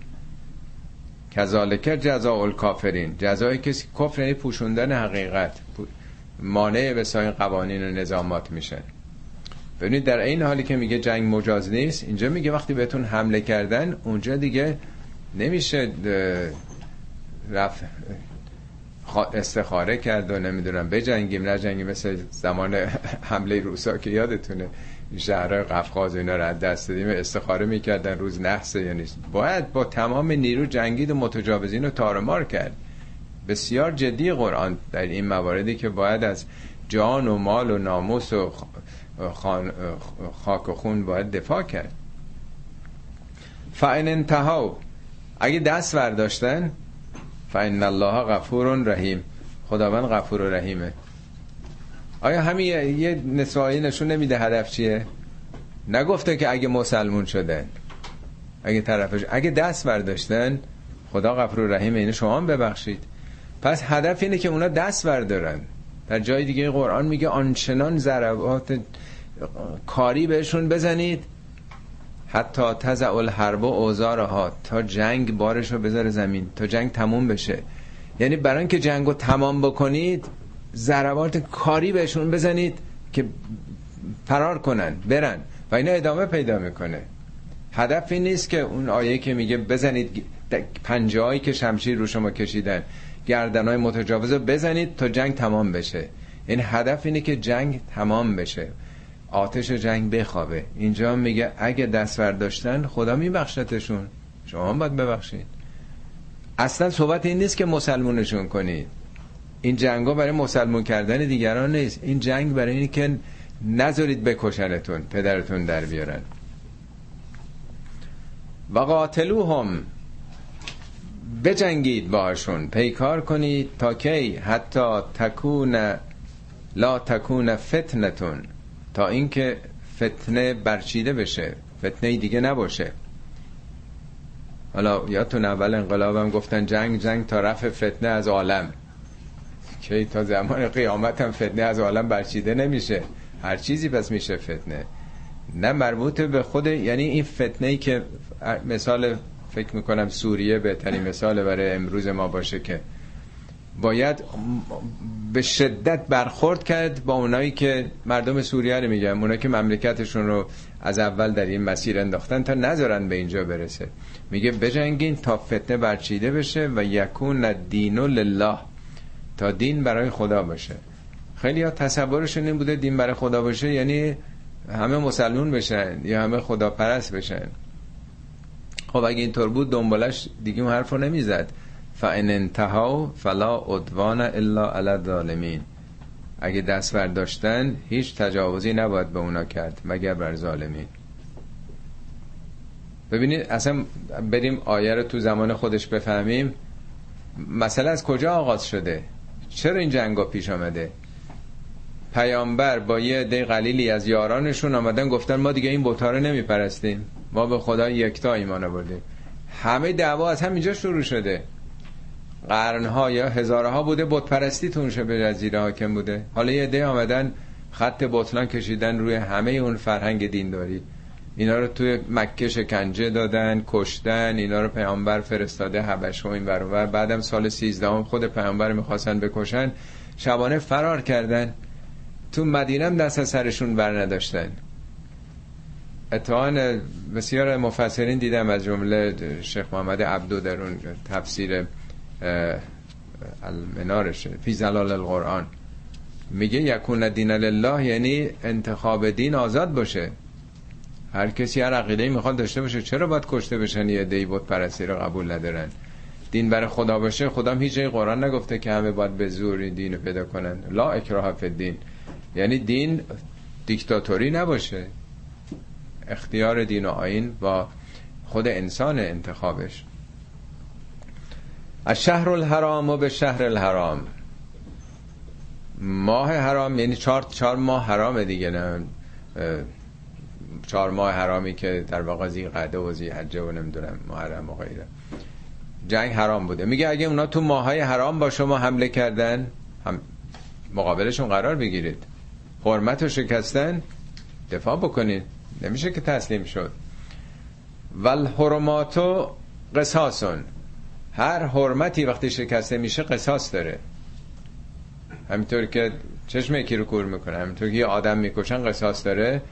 A: کذالک جزاء الکافرین جزای کسی کفر یعنی پوشوندن حقیقت. مانع به ساین قوانین و نظامات میشه ببینید در این حالی که میگه جنگ مجاز نیست اینجا میگه وقتی بهتون حمله کردن اونجا دیگه نمیشه رفت استخاره کرد و نمی‌دونم بجنگیم نجنگیم. مثل زمان حمله روسا که یادتونه. شهرهای قفقاز اینا رو دست دادیم. استخاره می‌کردن. روز نحسه یعنی باید با تمام نیرو جنگید و متجاوزین رو تارمار کرد. بسیار جدی قرآن در این مواردی که باید از جان و مال و ناموس و خاک و خون باید دفاع کرد. فاین انتهاو. اگه دست برداشتن فان الله غفور رحیم. خداوند غفور و رحیمه. آیا همین یه نسوایی نشون نمیده هدف چیه؟ نگفته که اگه مسلمون شدن اگه طرفش اگه دست برداشتن خدا غفور و رحیم اینو شما هم ببخشید. پس هدف اینه که اونا دست بردارن. در جای دیگه قرآن میگه آنچنان ضربات کاری بهشون بزنید حتی تزع الحرب اوزارها تا جنگ بارش رو بذاره زمین تا جنگ تموم بشه. یعنی برای اینکه جنگ رو تمام بکنید ضربات کاری بهشون بزنید که فرار کنن برن. و اینا ادامه پیدا می‌کنه. هدف این نیست که اون آیه که میگه بزنید پنجه که شمشیر رو شما کشیدن گردن های متجاوز بزنید تا جنگ تمام بشه. این هدف اینه که جنگ تمام بشه. آتش جنگ بخوابه. اینجا میگه اگه دست برداشتن خدا میبخشتشون. شما هم باید ببخشید. اصلا صحبت این نیست که مسلمونشون کنید. این جنگ ها برای مسلمون کردن دیگران نیست. این جنگ برای اینه که نذارید بکشنتون پدرتون در بیارن. و قاتلوهم. بجنگید باشون پیکار کنید تا کی؟ حتی تکون لا تکون فتنتون. تا اینکه فتنه برچیده بشه فتنه دیگه نباشه. حالا یادتون اول انقلابم گفتن جنگ جنگ تا رفع فتنه از عالم. که تا زمان قیامت هم فتنه از عالم برچیده نمیشه. هر چیزی پس میشه فتنه. نه مربوط به خود یعنی این فتنه ای که مثال فکر می‌کنم سوریه بهترین مثال برای امروز ما باشه که باید به شدت برخورد کرد با اونایی که مردم سوریه رو میگم اونایی که مملکتشون رو از اول در این مسیر انداختن تا نذارن به اینجا برسه. میگه بجنگین تا فتنه برچیده بشه و یکون دینو لله تا دین برای خدا باشه. خیلی ها تصورشون این بوده دین برای خدا باشه یعنی همه مسلمون بشن یا همه خدا پرست بشن. خب اگه اینطور بود دنبالش دیگه اون حرف رو نمی‌زد. فان انتها فلا عدوان الا علی الظالمین اگه دست برداشتن هیچ تجاوزی نباید به اونا کرد مگر بر ظالمین. ببینید اصلا بریم آیه رو تو زمان خودش بفهمیم. مسئله از کجا آغاز شده؟ چرا این جنگا پیش آمده؟ پیامبر با یه عده قلیلی از یارانشون آمدن گفتن ما دیگه این بوتا رو نمیپرستیم. ما به خدا یکتا ایمان آوردیم. همه دعوا از همینجا شروع شده. قرنها یا هزارها بوده پرستی تو به جزیره حاکم بوده. حالا یه عده آمدن خط بطلان کشیدن روی همه اون فرهنگ دینداری. اینا رو توی مکه شکنجه دادن کشتن اینا رو پیامبر فرستاده حبش و این برابر بعدم سال 13 هم خود پیامبر می‌خواستن بکشن. شبانه فرار کردن. تو مدینه هم دست سرشون بر نداشتن. اتوان بسیار مفسرین دیدم از جمله شیخ محمد عبدو در اون تفسیر المنارش فی زلال القرآن. میگه یکون دین لله یعنی انتخاب دین آزاد باشه. هر کسی هر عقیده می‌خواد داشته باشه چرا باید کشته بشن یه دی بود پرستی رو قبول ندارن؟ دین برای خدا باشه خدا هیچ جای قرآن نگفته که همه باید به زور دین رو پیدا کنن. لا اکراه فی دین یعنی دین دیکتاتوری نباشه. اختیار دین و آین با خود انسان انتخابش. از شهر الحرام و به شهر الحرام ماه حرام یعنی چهار, چهار ماه حرام دیگه نه؟ چهار ماه حرامی که در واقع زی قعده و زی حجه و نمی‌دونم محرم و غیره. جنگ حرام بوده. میگه اگه اونا تو ماهای حرام با شما حمله کردن هم مقابلشون قرار بگیرید. حرمت رو شکستن دفاع بکنید. نمیشه که تسلیم شد. ول حرماتو قصاصون. هر حرمتی وقتی شکسته میشه قصاص داره. همینطور که چشم یکی رو کور می‌کنه همینطور که یه آدم می‌کشن قصاص داره.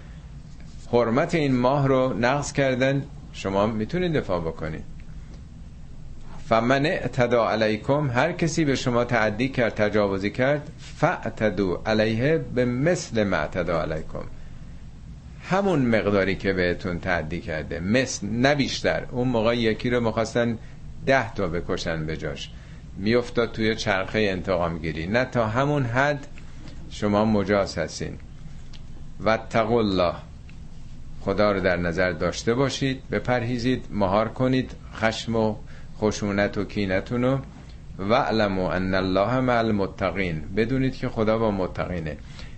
A: حرمت این ماه رو نقض کردن شما می‌تونید دفاع بکنید. فمن اعتدا علیکم هر کسی به شما تعدی کرد تجاوزی کرد فاعتدو علیه به مثل ما اعتدا علیکم. همون مقداری که بهتون تعدی کرده مثل نه بیشتر. اون موقع یکی رو می‌خواستن ده تا بکشن به جاش. میافتاد توی چرخه انتقام گیری نه تا همون حد شما مجاز هستین. و الله. خدا رو در نظر داشته باشید بپرهیزید مهار کنید خشم و خشونت و کینتون رو. و علمو ان الله مع المتقین. بدونید که خدا با متقینه.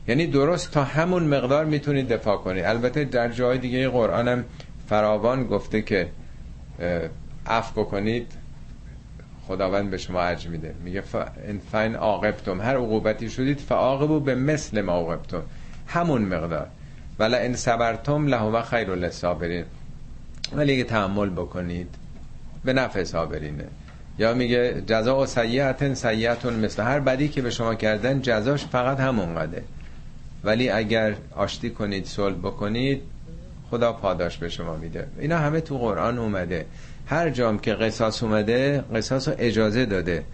A: یعنی درست تا همون مقدار می‌تونید دفاع کنید. البته در جای دیگه قرآن هم فراوان گفته که عفو بکنید خداوند به شما اجر میده. میگه فین عاقبتم هر عقوبتی شدید فعاقبو به مثل ما عاقبتم همون مقدار. ولی ان صبرتم له و خیر للصابرین. ولی اگه تحمل بکنید به نفع صابرینه. یا میگه جزا و سیعتن مثل هر بدی که به شما کردن جزاش فقط همون قده ولی اگر آشتی کنید صلح بکنید خدا پاداش به شما میده. اینا همه تو قرآن اومده. هر جام که قصاص اومده قصاص رو اجازه داده.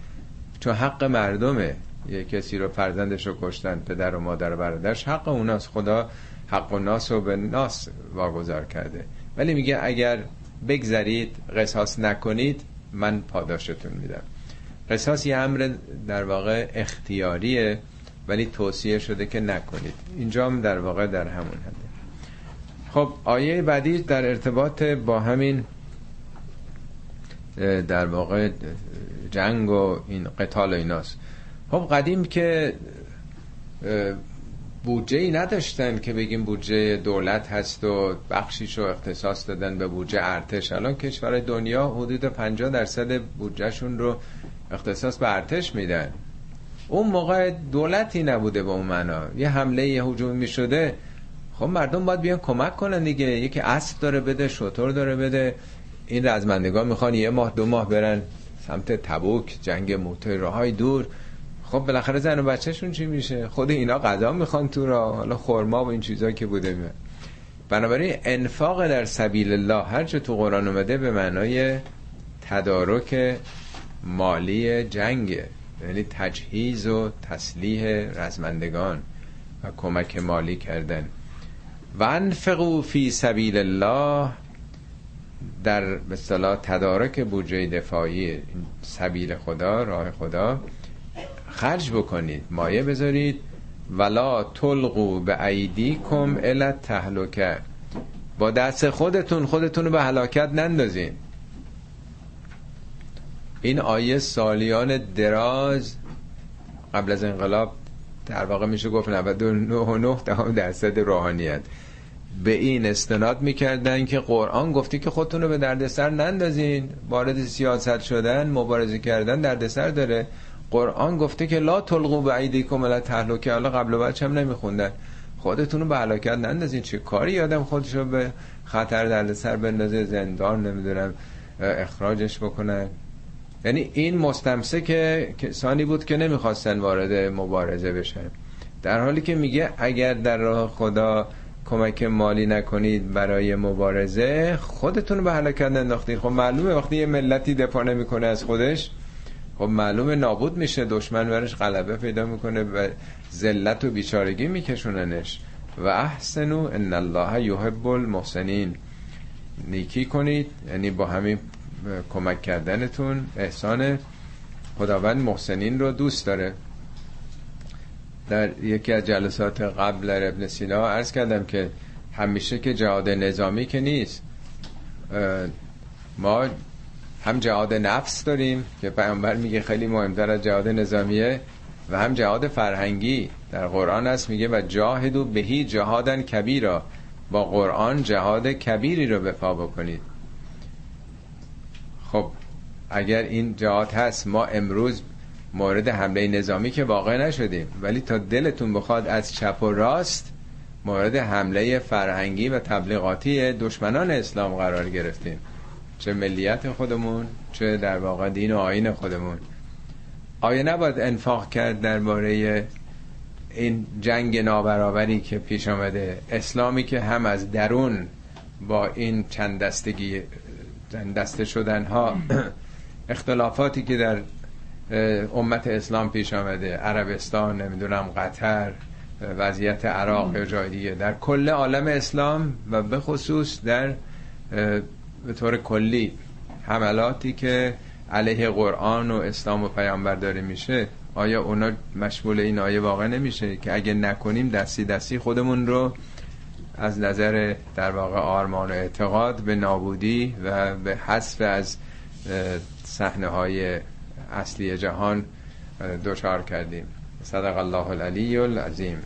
A: چون حق مردمه. یه کسی رو فرزندش رو کشتن پدر و مادر و برادرش حق اوناست. خدا حق و ناس رو به ناس واگذار کرده. ولی میگه اگر بگذرید قصاص نکنید من پاداشتون میدم. قصاص یه امر در واقع اختیاریه ولی توصیه شده که نکنید. اینجا هم در واقع در همون هده خب آیه بعدی در ارتباط با همین در واقع جنگ و این قتال و ایناست. خب قدیم که بودجه ای نداشتن که بگیم بودجه دولت هست و بخشیش رو اختصاص دادن به بودجه ارتش. الان کشور دنیا حدود 50 درصد بودجهشون رو اختصاص به ارتش میدن. اون موقع دولتی نبوده به اون معنا. یه حمله یه هجوم می شده خب مردم باید بیان کمک کنن دیگه. یکی اسب داره بده شطور داره بده. این رزمندگان می‌خوان یه ماه دو ماه برن سمت تبوک جنگ موتور راهای دور. خب بالاخره زن و بچهشون چی میشه؟ خود اینا غذا می‌خوان تو را حالا خورما و این چیزا که بوده میاد. بنابراین انفاق در سبیل الله هر چه تو قرآن اومده به معنای تدارک مالی جنگه یعنی تجهیز و تسلیح رزمندگان و کمک مالی کردن. و انفقو فی سبیل الله در به تدارک بودجه دفاعی سبیل خدا راه خدا خرج بکنید مایه بذارید. ولا تلقو به کم الت تهلکه با دست خودتون خودتون رو به هلاکت نندازین. این آیه سالیان دراز قبل از انقلاب در واقع میشه گفت 99 درصد روحانیت. به این استناد می‌کردن که قرآن گفتی که خودتون رو به دردسر نندازین. وارد سیاست شدن مبارزه کردن دردسر داره. قرآن گفته که لا تلقو به ایدیکم الا تهلکه حالا قبل و بعدش هم نمیخوندن. خودتون رو به هلاکت نندازین. چه کاری آدم خودش رو به خطر دردسر بندازه؟ زندان نمی‌دونم اخراجش بکنن. یعنی این مستمسه که کسانی بود که نمی‌خواستن وارد مبارزه بشن. در حالی که میگه اگر در راه خدا کمک مالی نکنید برای مبارزه خودتون به هلاکت انداختید خب معلومه وقتی یه ملتی دفاع نمی‌کنه از خودش خب معلومه نابود میشه دشمن برش غلبه پیدا می‌کنه و ذلت و بیچارگی میکشوننش. و احسنو ان الله یحب المحسنین. نیکی کنید یعنی با همین کمک کردنتون احسان خداوند محسنین رو دوست داره. در یکی از جلسات قبل در ابن سینا عرض کردم که همیشه که جهاد نظامی که نیست ما هم جهاد نفس داریم که پیامبر میگه خیلی مهمتر از جهاد نظامیه و هم جهاد فرهنگی در قرآن هست میگه و جاهدو بهی جهادن کبیرا با قرآن جهاد کبیری رو به پا بکنید. خب اگر این جهاد هست ما امروز مورد حمله نظامی که واقع نشدیم. ولی تا دلتون بخواد از چپ و راست مورد حمله فرهنگی و تبلیغاتی دشمنان اسلام قرار گرفتیم. چه ملیت خودمون چه در واقع دین و آین خودمون. آیا نباید انفاق کرد درباره این جنگ نابرابری که پیش آمده؟ اسلامی که هم از درون با این چند دستگی چند دسته شدن ها اختلافاتی که در امت اسلام پیش آمده عربستان نمی‌دونم قطر وضعیت عراق یا جای دیگه. در کل عالم اسلام و به خصوص در به طور کلی حملاتی که علیه قرآن و اسلام و پیامبر داره میشه آیا اونا مشمول این آیه واقع نمیشه که اگه نکنیم دستی دستی خودمون رو از نظر در واقع آرمان و اعتقاد به نابودی و به حذف از صحنه های اصلی جهان دوچار کردیم. صدق الله العلی العظیم.